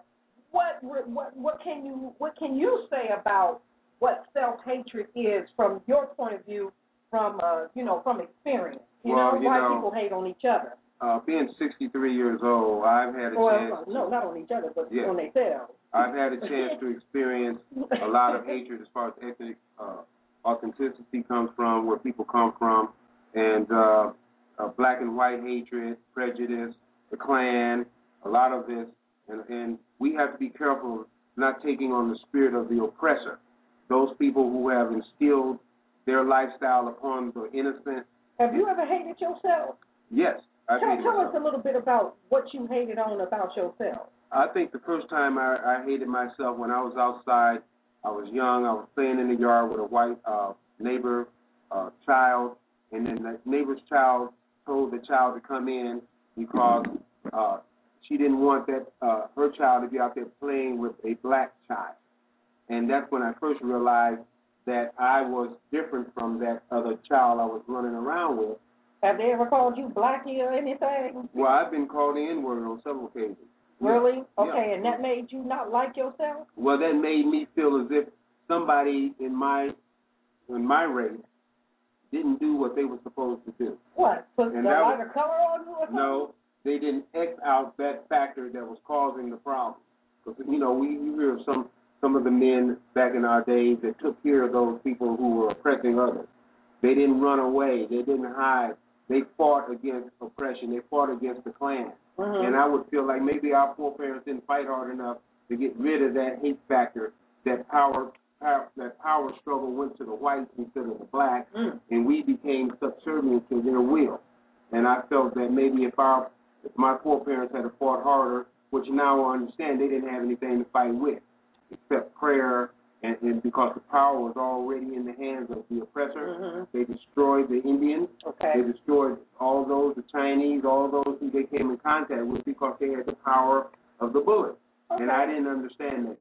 what what what can you what can you say about what self hatred is from your point of view, from uh, you know from experience? You Well, know you why know- people hate on each other, Uh, being 63 years old, I've had a or chance. uh, no, not on each other, but Yeah. on themselves. I've had a chance to experience a lot of hatred as far as ethnic uh, authenticity comes from, where people come from, and uh, uh, black and white hatred, prejudice, the Klan, a lot of this, and, and we have to be careful of not taking on the spirit of the oppressor. Those people who have instilled their lifestyle upon the innocent. Have you ever hated yourself? Yes, I Tell, tell us a little bit about what you hated on about yourself. I think the first time I, I hated myself when I was outside, I was young, I was playing in the yard with a white uh, neighbor uh, child, and then the neighbor's child told the child to come in because uh, she didn't want that uh, her child to be out there playing with a black child. And that's when I first realized that I was different from that other child I was running around with. Have they ever called you Blackie or anything? Well, I've been called the N-word on several occasions. Really? Yeah. Okay, and that made you not like yourself? Well, that made me feel as if somebody in my in my race didn't do what they were supposed to do. What? Put the And was- lighter color on you or something? No, they didn't X out that factor that was causing the problem. Because you know, we you hear of some some of the men back in our days that took care of those people who were oppressing others. They didn't run away. They didn't hide. They fought against oppression. They fought against the Klan. Mhm. And I would feel like maybe our foreparents didn't fight hard enough to get rid of that hate factor, that power, power that power struggle went to the whites instead of the blacks, Mm. and we became subservient to their will. And I felt that maybe if our if my foreparents had fought harder, which now I understand they didn't have anything to fight with except prayer, and, and because the power was already in the hands of the oppressor, Mhm. they destroyed the Indians. Okay. They destroyed all those, the Chinese, all those who they came in contact with because they had the power of the bullet. Okay. And I didn't understand that.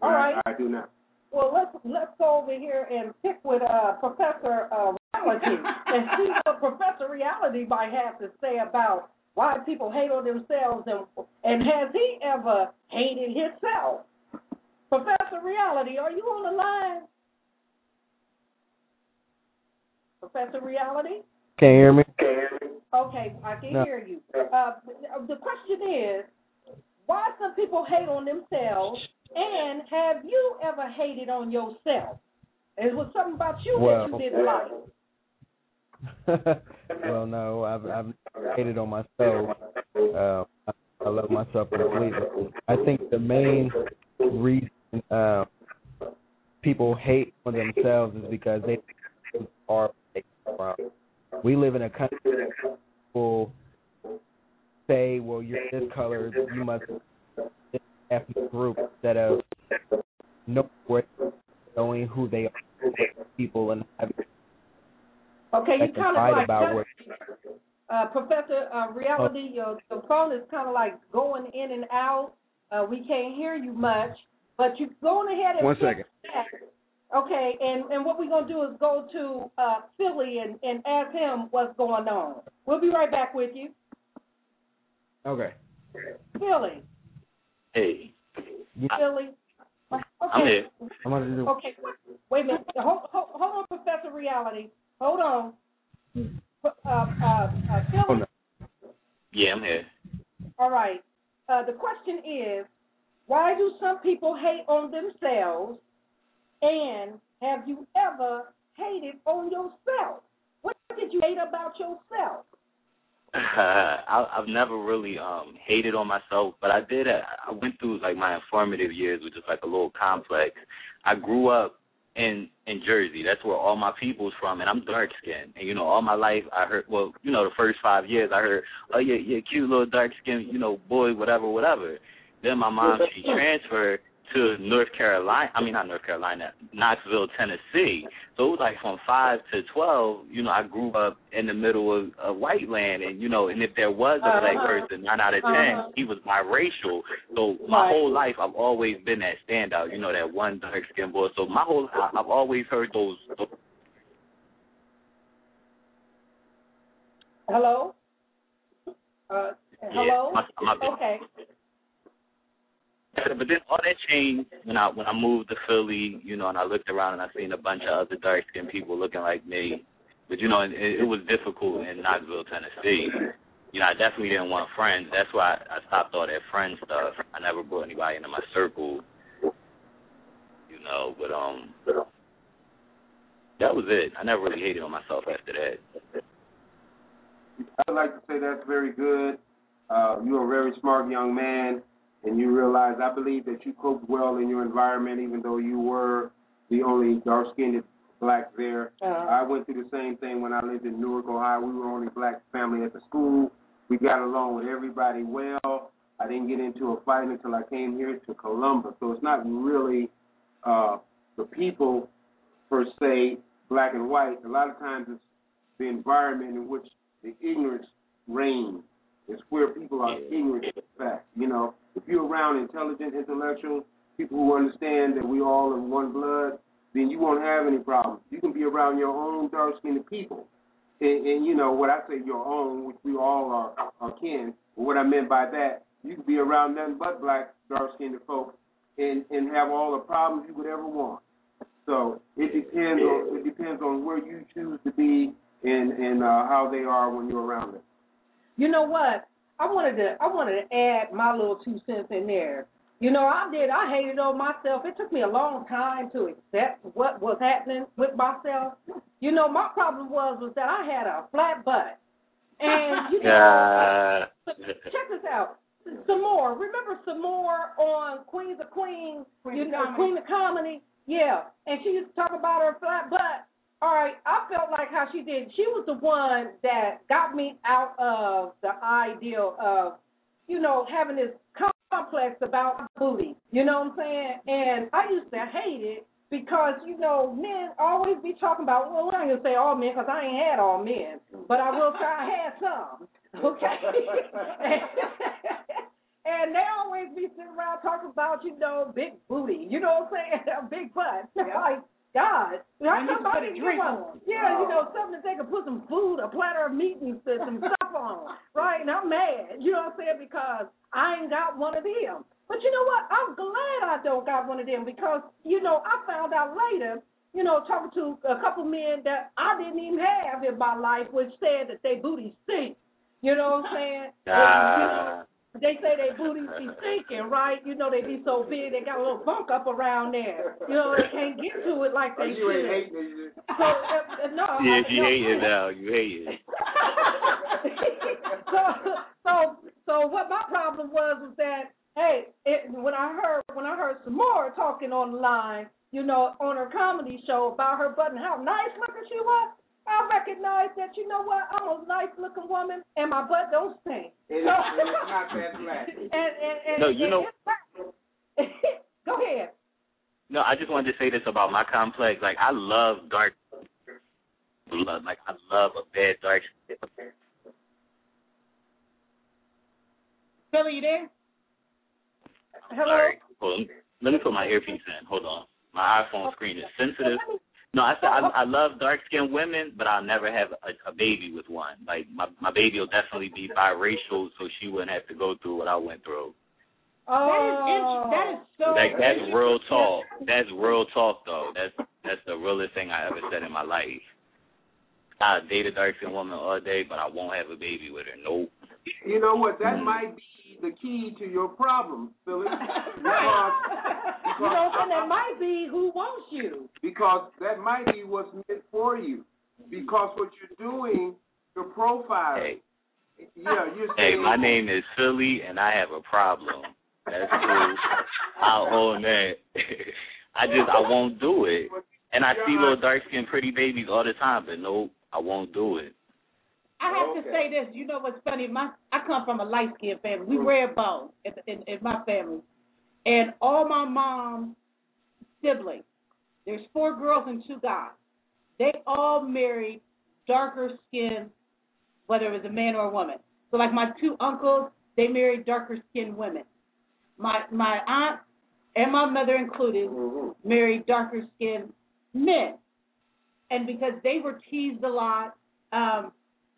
All right. I, I do now. Well, let's let's go over here and pick with uh, Professor uh, Reality and see what Professor Reality might have to say about why people hate on themselves and and has he ever hated himself? Professor Reality, are you on the line? Professor Reality? Can you hear me? Okay, I can No. hear you. Uh, the question is, why some people hate on themselves, and have you ever hated on yourself? It was something about you Well- that you didn't like. well, no, I've I've hated on myself. Uh, I, I love myself completely. I think the main reason uh, people hate on themselves is because they are from. We live in a country that people say, "Well, you're this color, you must this ethnic group," instead of knowing where, knowing who they are, people, and having Okay, you kind of like about where uh, Professor uh, Reality. Your the phone is kind of like going in and out. Uh, we can't hear you much, but you go ahead and One pick that. Okay, and and what we're gonna do is go to uh, Philly and and ask him what's going on. We'll be right back with you, Okay. Philly. Hey, Philly. Okay. I'm here. I'm gonna do. Okay, wait a minute. Hold, hold, hold on, Professor Reality. Hold on. Uh, uh, uh, Oh, Philly. no. Yeah, I'm here. All right. Uh, the question is, why do some people hate on themselves? And have you ever hated on yourself? What did you hate about yourself? I, I've never really um hated on myself, but I did. uh, I went through like my informative years, which is like a little complex. I grew up in in Jersey. That's where all my people's from, and I'm dark skinned. And you know, all my life I heard. Well, you know, the first five years I heard, oh yeah, yeah, cute little dark skinned, you know, boy, whatever, whatever. Then my mom she transferred to North Carolina. I mean, not North Carolina, Knoxville, Tennessee. So it was like from five to twelve. You know, I grew up in the middle of, of white land, and you know, and if there was a black Uh-huh. person, nine out of 10 Uh-huh. he was biracial. So my Right. whole life, I've always been that standout. You know, that one dark skinned boy. So my whole, I- I've always heard those. those Hello? Uh, hello? my- my okay. But then all that changed when I when I moved to Philly, you know, and I looked around and I seen a bunch of other dark skinned people looking like me. But you know, it, it was difficult in Knoxville, Tennessee. You know, I definitely didn't want friends. That's why I stopped all that friend stuff. I never brought anybody into my circle. You know, but um, that was it. I never really hated on myself after that. I'd like to say that's very good. Uh, you're a very smart young man, and you realize I believe that you coped well in your environment, even though you were the only dark-skinned black there. Uh, I went through the same thing when I lived in Newark, Ohio. We were only black family at the school. We got along with everybody well. I didn't get into a fight until I came here to Columbus. So it's not really uh, the people per se, black and white. A lot of times it's the environment in which the ignorance reigns. It's where people are ignorant of facts. You know, if you're around intelligent intellectuals, people who understand that we all are one blood, then you won't have any problems. You can be around your own dark skinned people. And, and you know, what I say your own, which we all are, are kin, but what I meant by that, you can be around nothing but black, dark skinned folks and, and have all the problems you could ever want. So it depends on it depends on where you choose to be and, and uh, how they are when you're around them. You know what? I wanted to I wanted to add my little two cents in there. You know, I did. I hated on myself. It took me a long time to accept what was happening with myself. You know, my problem was was that I had a flat butt, and you know, Yeah. check this out. Some more. Remember Sommore on Queens of Queens, Queen you know, Comedy. Queen of Comedy. Yeah, and she used to talk about her flat butt. All right, I felt like how she did. She was the one that got me out of the ideal of, you know, having this complex about booty. You know what I'm saying? And I used to hate it because you know men always be talking about. Well, I ain't gonna say all men because I ain't had all men, but I will say I had some. Okay. And they always be sitting around talking about, you know, big booty. You know what I'm saying? Big butt. Like, God. And you can put somebody a drink give on. them- Yeah, you know, something that they can put some food, a platter of meat and some some stuff on. Right? And I'm mad. You know what I'm saying? Because I ain't got one of them. But you know what? I'm glad I don't got one of them because, you know, I found out later, you know, talking to a couple men that I didn't even have in my life, which said that they booty stink. You know what I'm saying? And, you know, Ah. They say they booties be sinking, right? You know they be so big, they got a little bunk up around there. You know they can't get to it like Oh, they you ain't should. hating it. So uh, uh, no, Yeah, I- you no, hate it now. You hate it. so so so what my problem was was that hey, it, when I heard when I heard Sommore talking on the line, you know, on her comedy show about her butt and how nice looking she was, I recognize that you know what, I'm a nice looking woman and my butt don't stink. And it's, and it's not that black. and, and, and, No, you and know- it's- Go ahead. No, I just wanted to say this about my complex. Like I love dark blood. Like I love a bad dark skin. Philly, you there? Hello. Sorry. Hold on. Let me put my earpiece in. Hold on. My iPhone screen is sensitive. No, I said I, I love dark skinned women, but I'll never have a, a baby with one. Like my my baby will definitely be biracial, so she wouldn't have to go through what I went through. Oh, That is, that is so. Like that's real talk. That's real talk though. That's that's the realest thing I ever said in my life. I date a dark skinned woman all day, but I won't have a baby with her. Nope. You know what? That mm. might be the key to your problem, Philly. Because, you know, and that might be who wants you. because that might be what's meant for you. Because what you're doing, your profile. Hey, Yeah, you're hey, my name is Philly, and I have a problem. That's cool. I'll own that. I just I won't do it. And I see little dark skinned pretty babies all the time, but nope, I won't do it. I have to say this. You know what's funny? My I come from a light skinned family. We mm. red bone in, in, in my family, and all my mom's siblings. There's four girls and two guys. They all married darker skinned, whether it was a man or a woman. So like my two uncles, they married darker skinned women. My my aunt and my mother included Mhm. married darker skinned men. And because they were teased a lot, um,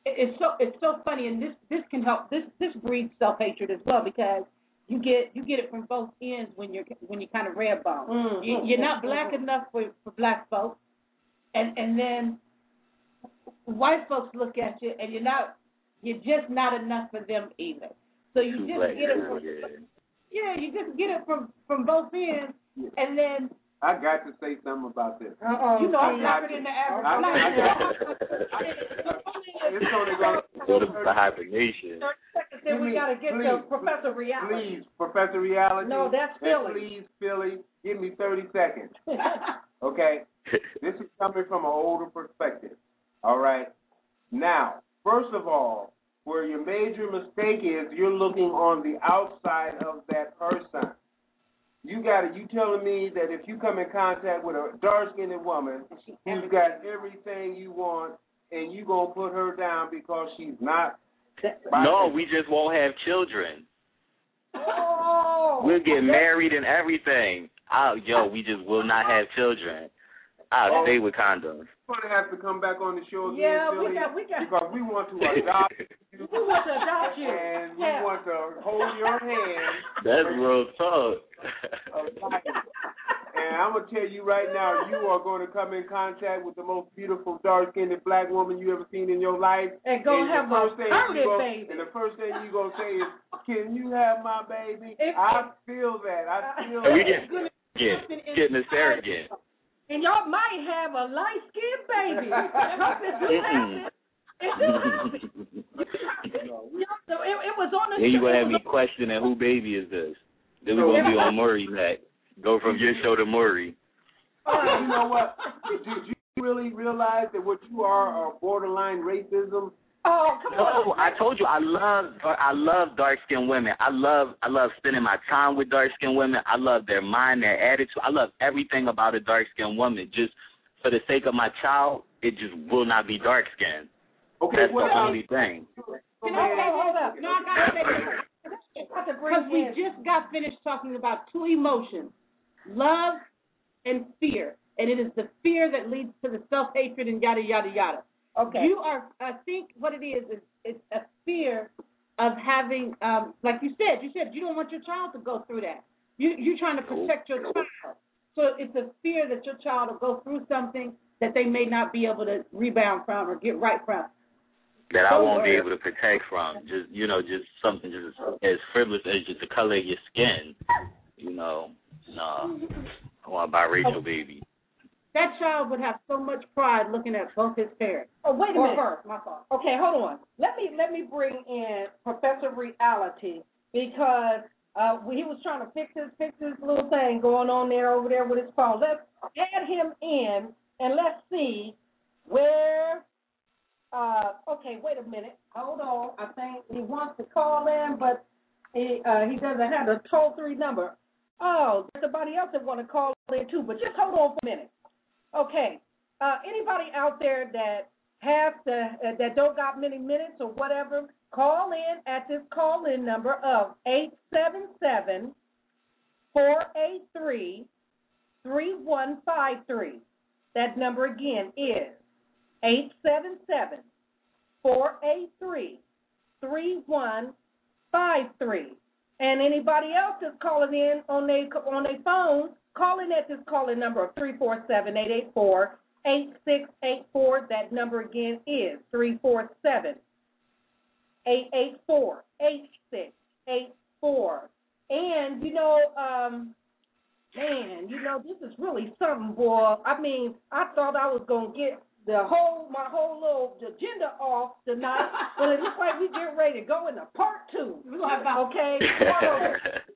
it- it's so it's so funny and this this can help this this breeds self hatred as well because you get you get it from both ends when you're when you're kind of red bone. Mm, You, mm, you're mm, not black mm. enough for for black folks, and and then white folks look at you and you're not you're just not enough for them either. So you Too just black get it from yeah. yeah you just get it from from both ends and then I got to say something about this. Uh-oh. you know I'm see. blacker than the average I- black. It's only gonna Go to the hibernation. Then we got to get to Professor Reality. Please, Professor Reality. No, that's Philly. Please, Philly, give me 30 seconds. Okay? This is coming from an older perspective. All right? Now, first of all, where your major mistake is you're looking on the outside of that person. You got it. You telling me that if you come in contact with a dark skinned woman who's got everything you want, and you gonna put her down because she's not? No, we just won't have children. Oh. We'll get married and everything. Oh, yo, we just will not have children. I'll stay oh. with condoms. You're gonna have to come back on the show again, Yeah, we got- we got- because we want to adopt you. We want to adopt you. And we Yeah. want to hold your hand. That's real talk. And I'm gonna tell you right now, you are going to come in contact with the most beautiful dark-skinned black woman you ever seen in your life. And go the have a first thing you permanent go- baby. And the first thing you gonna say is, "Can you have my baby?" If- I feel that. I feel And we that. get get getting a surrogate. And y'all might have a light skinned baby. Hope it do. It. Y'all, so it, it was on the Then you gonna have me questioning who baby is this. Then we gonna be on Maury next. Go from your show to Maury. Oh, you know what? Did you really realize that what you are are borderline racism? Oh, come No, on. I told you I love I love dark skinned women. I love I love spending my time with dark skinned women. I love their mind, their attitude. I love everything about a dark skinned woman. Just for the sake of my child, it just will not be dark skinned. Okay, That's what the only thing. You know, okay, hold up. No, I gotta say this. Got to bring Because we just got finished talking about two emotions, love and fear. And it is the fear that leads to the self hatred and yada yada yada. Okay. You are I think what it is is it's a fear of having um like you said, you said you don't want your child to go through that. You you're trying to protect your child. So it's a fear that your child will go through something that they may not be able to rebound from or get right from. That I won't be able to protect from. Just you know, just something just as frivolous as just the color of your skin. You know, no. I want a biracial baby. That child would have so much pride looking at both his parents. Oh, wait a Or minute. her, my fault. Okay, hold on. Let me let me bring in Professor Reality because uh, he was trying to fix his fix his little thing going on there over there with his phone. Let's add him in and let's see where. Uh, okay, wait a minute. Hold on. I think he wants to call in, but he uh, he doesn't have the toll free number. Oh, there's somebody else that want to call in too, but just hold on for a minute. Okay. Uh, anybody out there that have the uh, that don't got many minutes or whatever, call in at this call in number of eight seven seven four eight three three one five three. That number again is eight seven seven four eight three three one five three. And anybody else that's calling in on their on their phone, call in at this calling number of three four seven eight eight four eight six eight four. That number again is three four seven eight eight four eight six eight four. And you know, um, man, you know, this is really something, boy. I mean, I thought I was gonna get the whole my whole little agenda off tonight, but it looks like we get ready to go into part two. Okay. part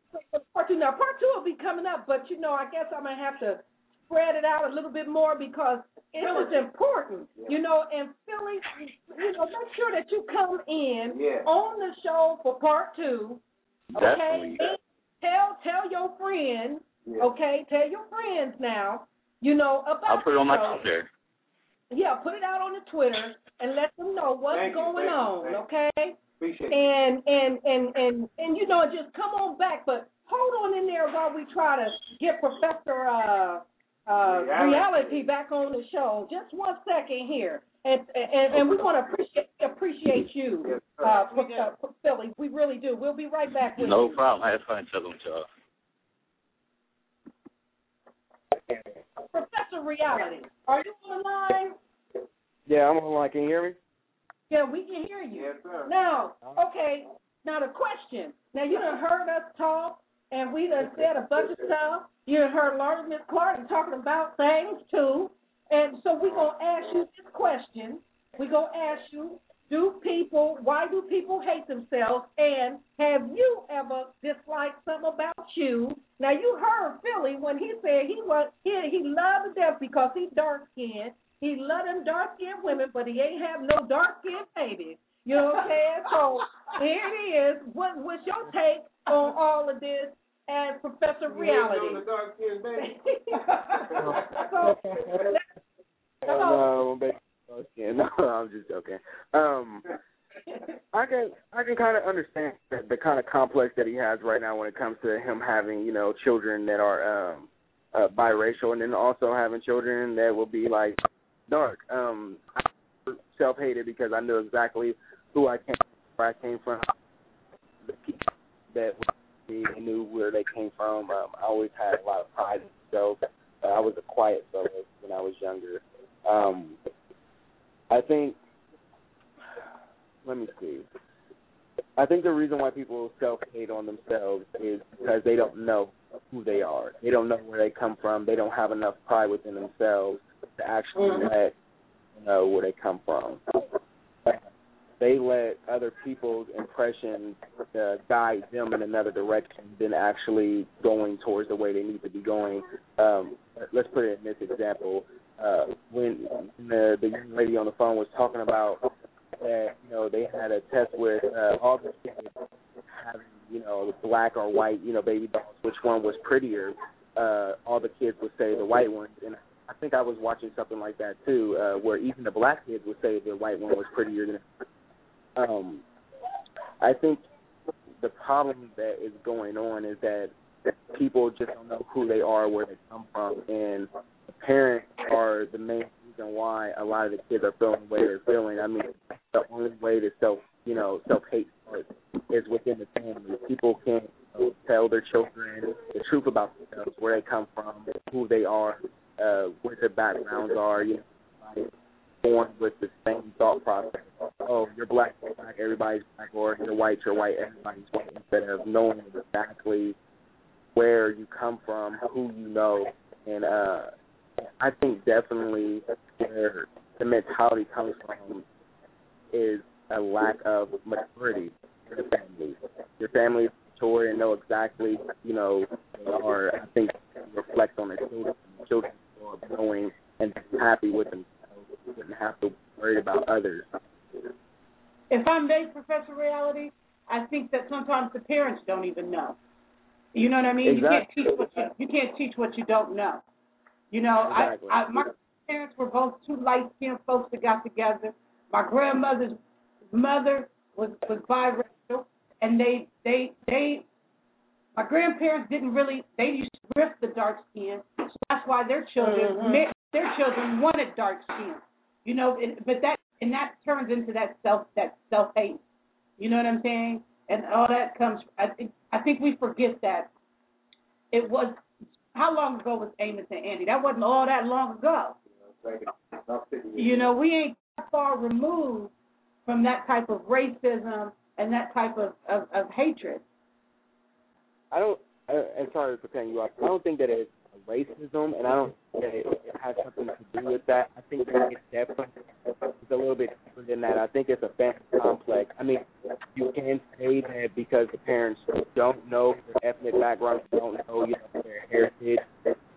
two. Now part two will be coming up, but you know, I guess I'm gonna have to spread it out a little bit more because it was important, you know. And Philly, you know, make sure that you come in Yeah. on the show for part two. Okay. Tell tell your friends. Yeah. Okay. Tell your friends now. You know about. I'll put it on my. Twitter. Yeah, put it out on the Twitter and let them know what's Thank going you, on. you. Okay Appreciate and and and and and you know just come on back but hold on in there while we try to get professor uh uh Reality. reality back on the show just one second here and and, and we want to appreciate appreciate you Yes, sir. uh, Pro- uh Pro- Philly we really do we'll be right back with No you problem. I had fun telling y'all. professor reality are you on the line Yeah, I'm on the line. Can you hear me? yeah we can hear you Yes, sir. Now, okay, now the question. Now you done heard us talk and we done said a bunch of stuff. You heard Lordy Miss Clardy talking about things too. And so we're gonna ask you this question. We're gonna ask you, do people why do people hate themselves and have you ever disliked something about you? Now you heard Philly when he said he was he he loved death because he's dark skinned. He loved them dark skinned women, but he ain't have no dark skinned babies. You know what I'm saying? So here it is. What what's your take on all of this as Professor Reality? so, No, baby. No, I'm just joking. Um, I can I can kind of understand the, the kind of complex that he has right now when it comes to him having you know children that are um uh, biracial and then also having children that will be like dark. Um, self hated because I knew exactly who I came where I came from. The people that me and knew where they came from. Um, I always had a lot of pride in myself. Uh, I was a quiet fellow when I was younger. Um, I think. Let me see. I think the reason why people self hate on themselves is because they don't know who they are. They don't know where they come from. They don't have enough pride within themselves to actually let you know where they come from. They let other people's impressions uh, guide them in another direction than actually going towards the way they need to be going. Um, let's put it in this example. Uh, when the, the young lady on the phone was talking about that, you know, they had a test with uh, all the kids having, you know, black or white, you know, baby dolls, which one was prettier. Uh, all the kids would say the white ones, and I think I was watching something like that too, uh, where even the black kids would say the white one was prettier than. Um, I think the problem that is going on is that people just don't know who they are, where they come from, and the parents are the main reason why a lot of the kids are feeling the way they're feeling. I mean, the only way to self, you know, self hate is within the family. People can't you know, tell their children the truth about themselves, where they come from, who they are, uh, what their backgrounds are. You know, like, born with the same thought process. Oh, you're black, you're black, everybody's black, or you're white, you're white, everybody's white, instead of knowing exactly where you come from, who you know, and uh I think definitely where the mentality comes from is a lack of maturity in the family. Your family is mature and know exactly, you know, or I think reflect on their children. Children knowing and happy with themselves, wouldn't have to worry about others. If I may, Professor Reality, I think that sometimes the parents don't even know. You know what I mean? Exactly. You can't teach what you you can't teach what you don't know. You know, Exactly. I, I my parents were both two light skinned folks that got together. My grandmother's mother was was biracial, and they they they my grandparents didn't really they used to grip the dark skin. So that's why their children Mhm. their children wanted dark skin. You know, and, but that and that turns into that self that self hate. You know what I'm saying? And all that comes. I think I think we forget that it was how long ago was Amos and Andy? That wasn't all that long ago. You know, we ain't that far removed from that type of racism and that type of, of, of hatred. I don't. I'm sorry for cutting you off. I don't think that it's racism, and I don't think that it, has something to do with that. I think that it's definitely it's a little bit different than that. I think it's a family complex. I mean, you can say that because the parents don't know their ethnic background, don't know you know their heritage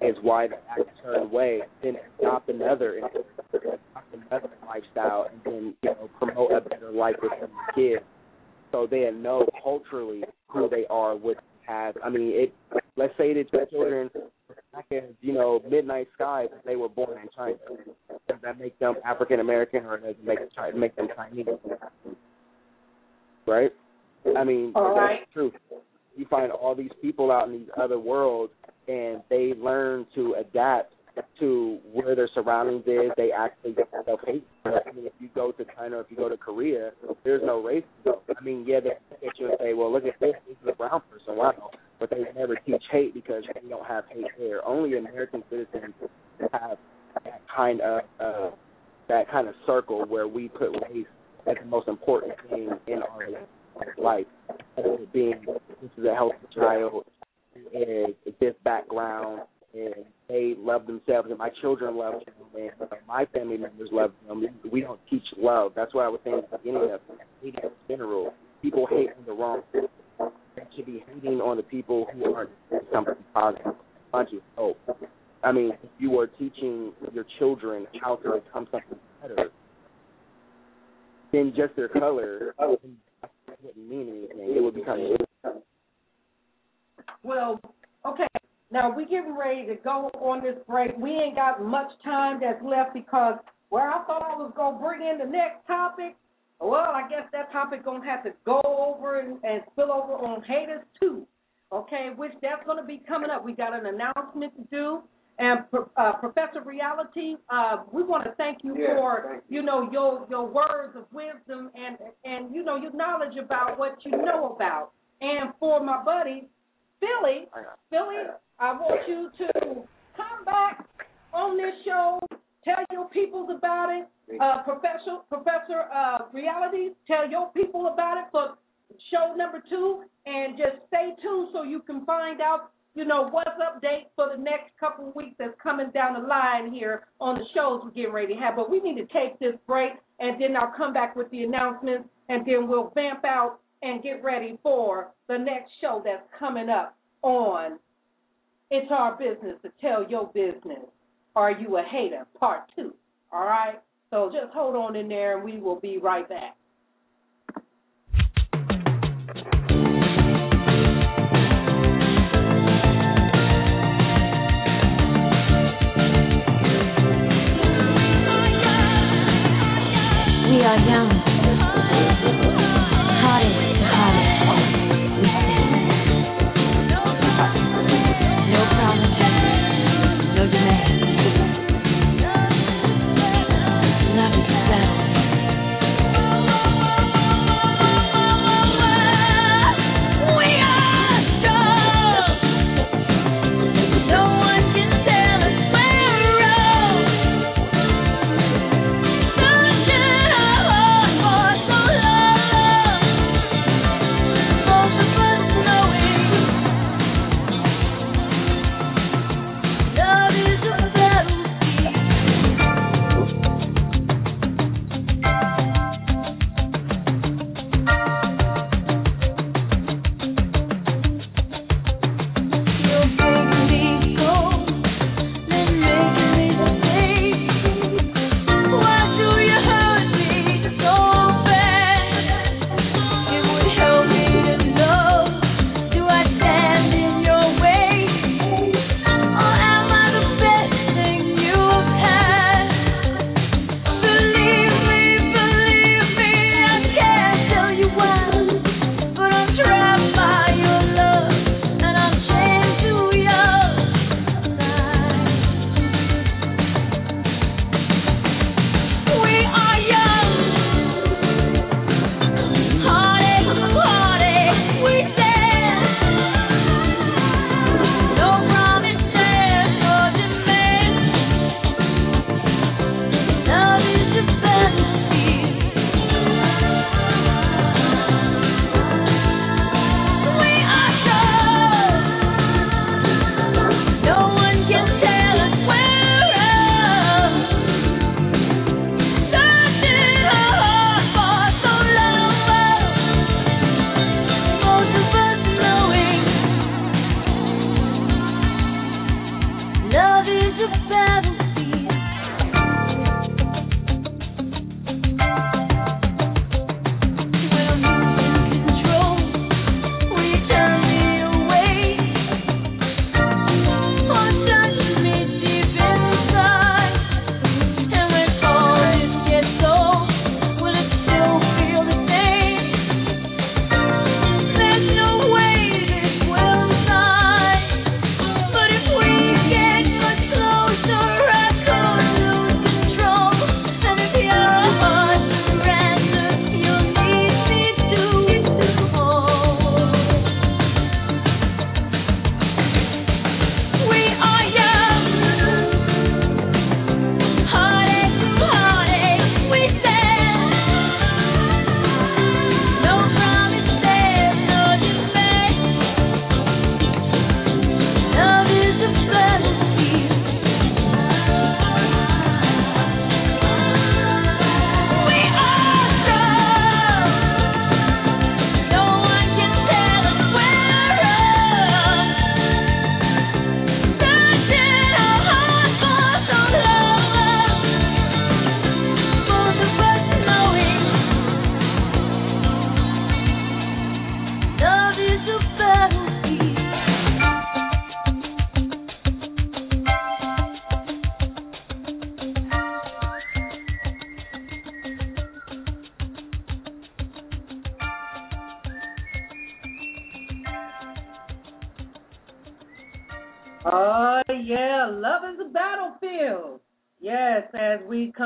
is why they act a certain way. Then adopt another, adopt another lifestyle, and then you know promote a better life within the kids, so they know culturally who they are, what they have. I mean, it. Let's say that your children back as you know Midnight Sky, but they were born in China. Does that make them African American, or does it make Chi- make them Chinese? Right. I mean, All that's right. the. You find all these people out in these other worlds, and they learn to adapt to where their surroundings is. They actually self hate. I mean, if you go to China if you go to Korea, there's no racism. I mean, yeah, they look at you and say, "Well, look at this. This is a brown person." Wow. But they never teach hate because we don't have hate there. Only American citizens have that kind of uh, that kind of circle where we put race as the most important thing in our life. Being this is a healthy child, is this background, they love themselves, and my children love them, and my family members love them. We don't teach love. That's what I was saying at the beginning of hating in general. People hate on the wrong people. They should be hating on the people who aren't something positive. Bunch of hope. I mean, you were teaching your children how to become something better, then just their color wouldn't mean anything. It would become Well, okay. Now we're getting ready to go on this break. We ain't got much time that's left because where I thought I was gonna bring in the next topic, well, I guess that topic gonna have to go over and, and spill over on haters too. Okay, which that's gonna be coming up. We got an announcement to do. And uh, Professor Reality, uh, we want to thank you Yeah, for thank you know your your words of wisdom and and you know your knowledge about what you know about. And for my buddy Philly, Philly, I want you to come back on this show, tell your peoples about it. Uh, Professor Professor uh, Reality, tell your people about it for show number two, and just stay tuned so you can find out, you know, what's update for the next couple of weeks that's coming down the line here on the shows we're getting ready to have. But we need to take this break, and then I'll come back with the announcements, and then we'll vamp out and get ready for the next show that's coming up on It's Our Business to Tell Your Business. Are You a Hater? Part two. All right? So just hold on in there, and we will be right back.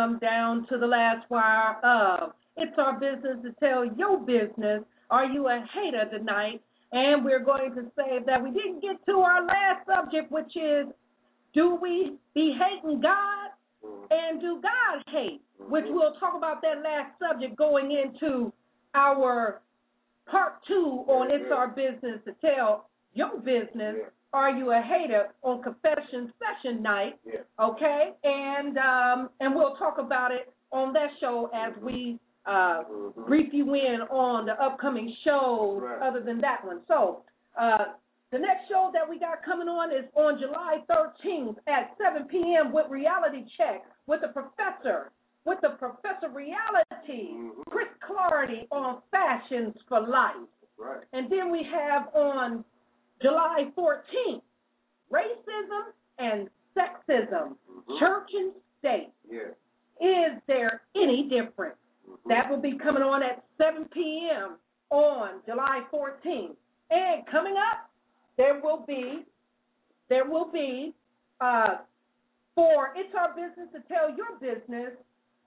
Come down to the last wire of It's Our Business to Tell Your Business. Are you a hater tonight? And we're going to say that we didn't get to our last subject, which is do we be hating God and do God hate? Which we'll talk about that last subject going into our part two on It's Our Business to Tell Your Business. Are you a hater on confession session night? Yeah. Okay, and um, and we'll talk about it on that show as we uh, brief you in on the upcoming shows. Right. Other than that one, so uh, the next show that we got coming on is on July 13th at 7 p.m. with Reality Check with the professor, with the Professor Reality, Chris Clardy on Fashions for Life. Right. And then we have on July 14th, racism and sexism, church and state. Yeah. Is there any difference? That will be coming on at 7 p.m. on July 14th. And coming up, there will be, there will be, uh, for It's Our Business to Tell Your Business,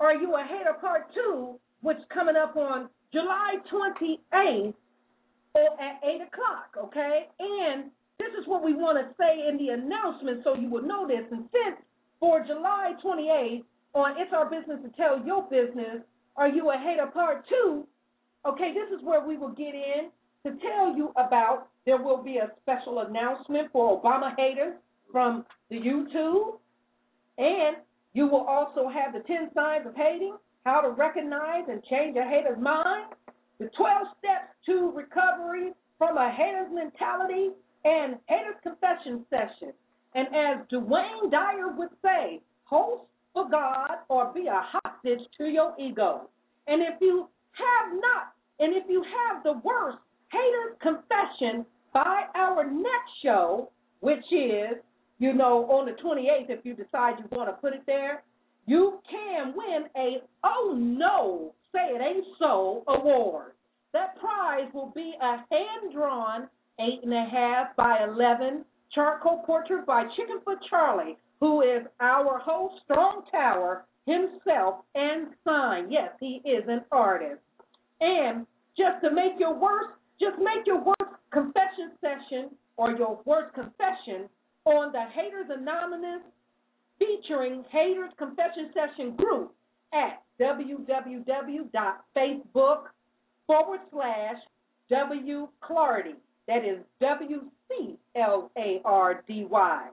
Are You a Hater Part 2, which coming up on July 28th or at 8 o'clock, okay? And this is what we want to say in the announcement so you will know this. And since for July 28th on It's Our Business to Tell Your Business, Are You a Hater Part 2, okay, this is where we will get in to tell you about there will be a special announcement for Obama haters from the YouTube. And you will also have the 10 signs of hating, how to recognize and change a hater's mind, the 12 steps to recovery from a hater's mentality, and hater's confession session. And as Duane Dyer would say, host for God or be a hostage to your ego. And if you have not, and if you have the worst hater's confession by our next show, which is, you know, on the 28th, if you decide you want to put it there, you can win a Oh No, Say It Ain't So award. That prize will be a hand drawn eight and a half by 11 charcoal portrait by Chickenfoot Charlie, who is our host, Strong Tower himself and sign. Yes, he is an artist. And just to make your worst, just make your worst confession session or your worst confession on the Haters Anonymous featuring Haters Confession Session group at www.facebook forward slash W Clardy. That is W C L A R D Y.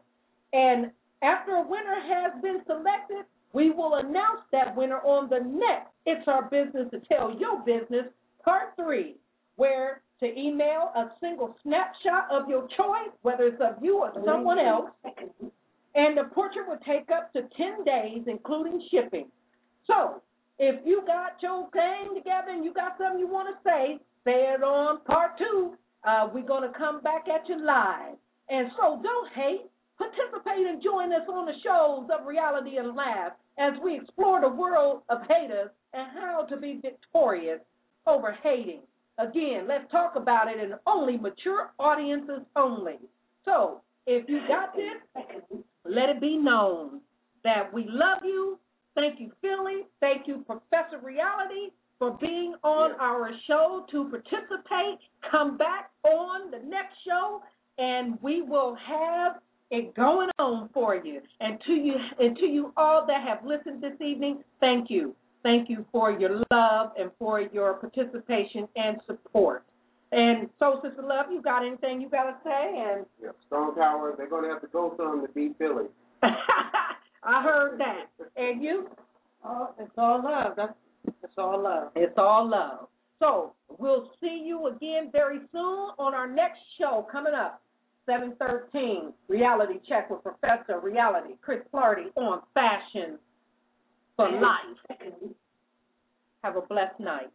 And after a winner has been selected, we will announce that winner on the next It's Our Business to Tell Your Business, Part 3, where to email a single snapshot of your choice, whether it's of you or someone mm-hmm. else, and the portrait will take up to 10 days, including shipping. So, if you got your thing together and you got something you want to say, say it on part two. Uh, we're going to come back at you live. And so don't hate. Participate and join us on the shows of reality and laugh as we explore the world of haters and how to be victorious over hating. Again, let's talk about it in only mature audiences only. So, if you got this, let it be known that we love you. Thank you, Philly. Thank you, Professor Reality, for being on our show to participate. Come back on the next show, and we will have it going on for you. And to you, and to you all that have listened this evening, thank you. Thank you for your love and for your participation and support. And so, Sister Love, you got anything you got to say? And Yeah. Strong Tower, they're going to have to go some to beat Philly. I heard that. And you? Oh, it's all love. That's it's all love. It's all love. So we'll see you again very soon on our next show coming up, seven thirteen. Reality check with Professor Reality Chris Clardy on fashion for life. Have a blessed night.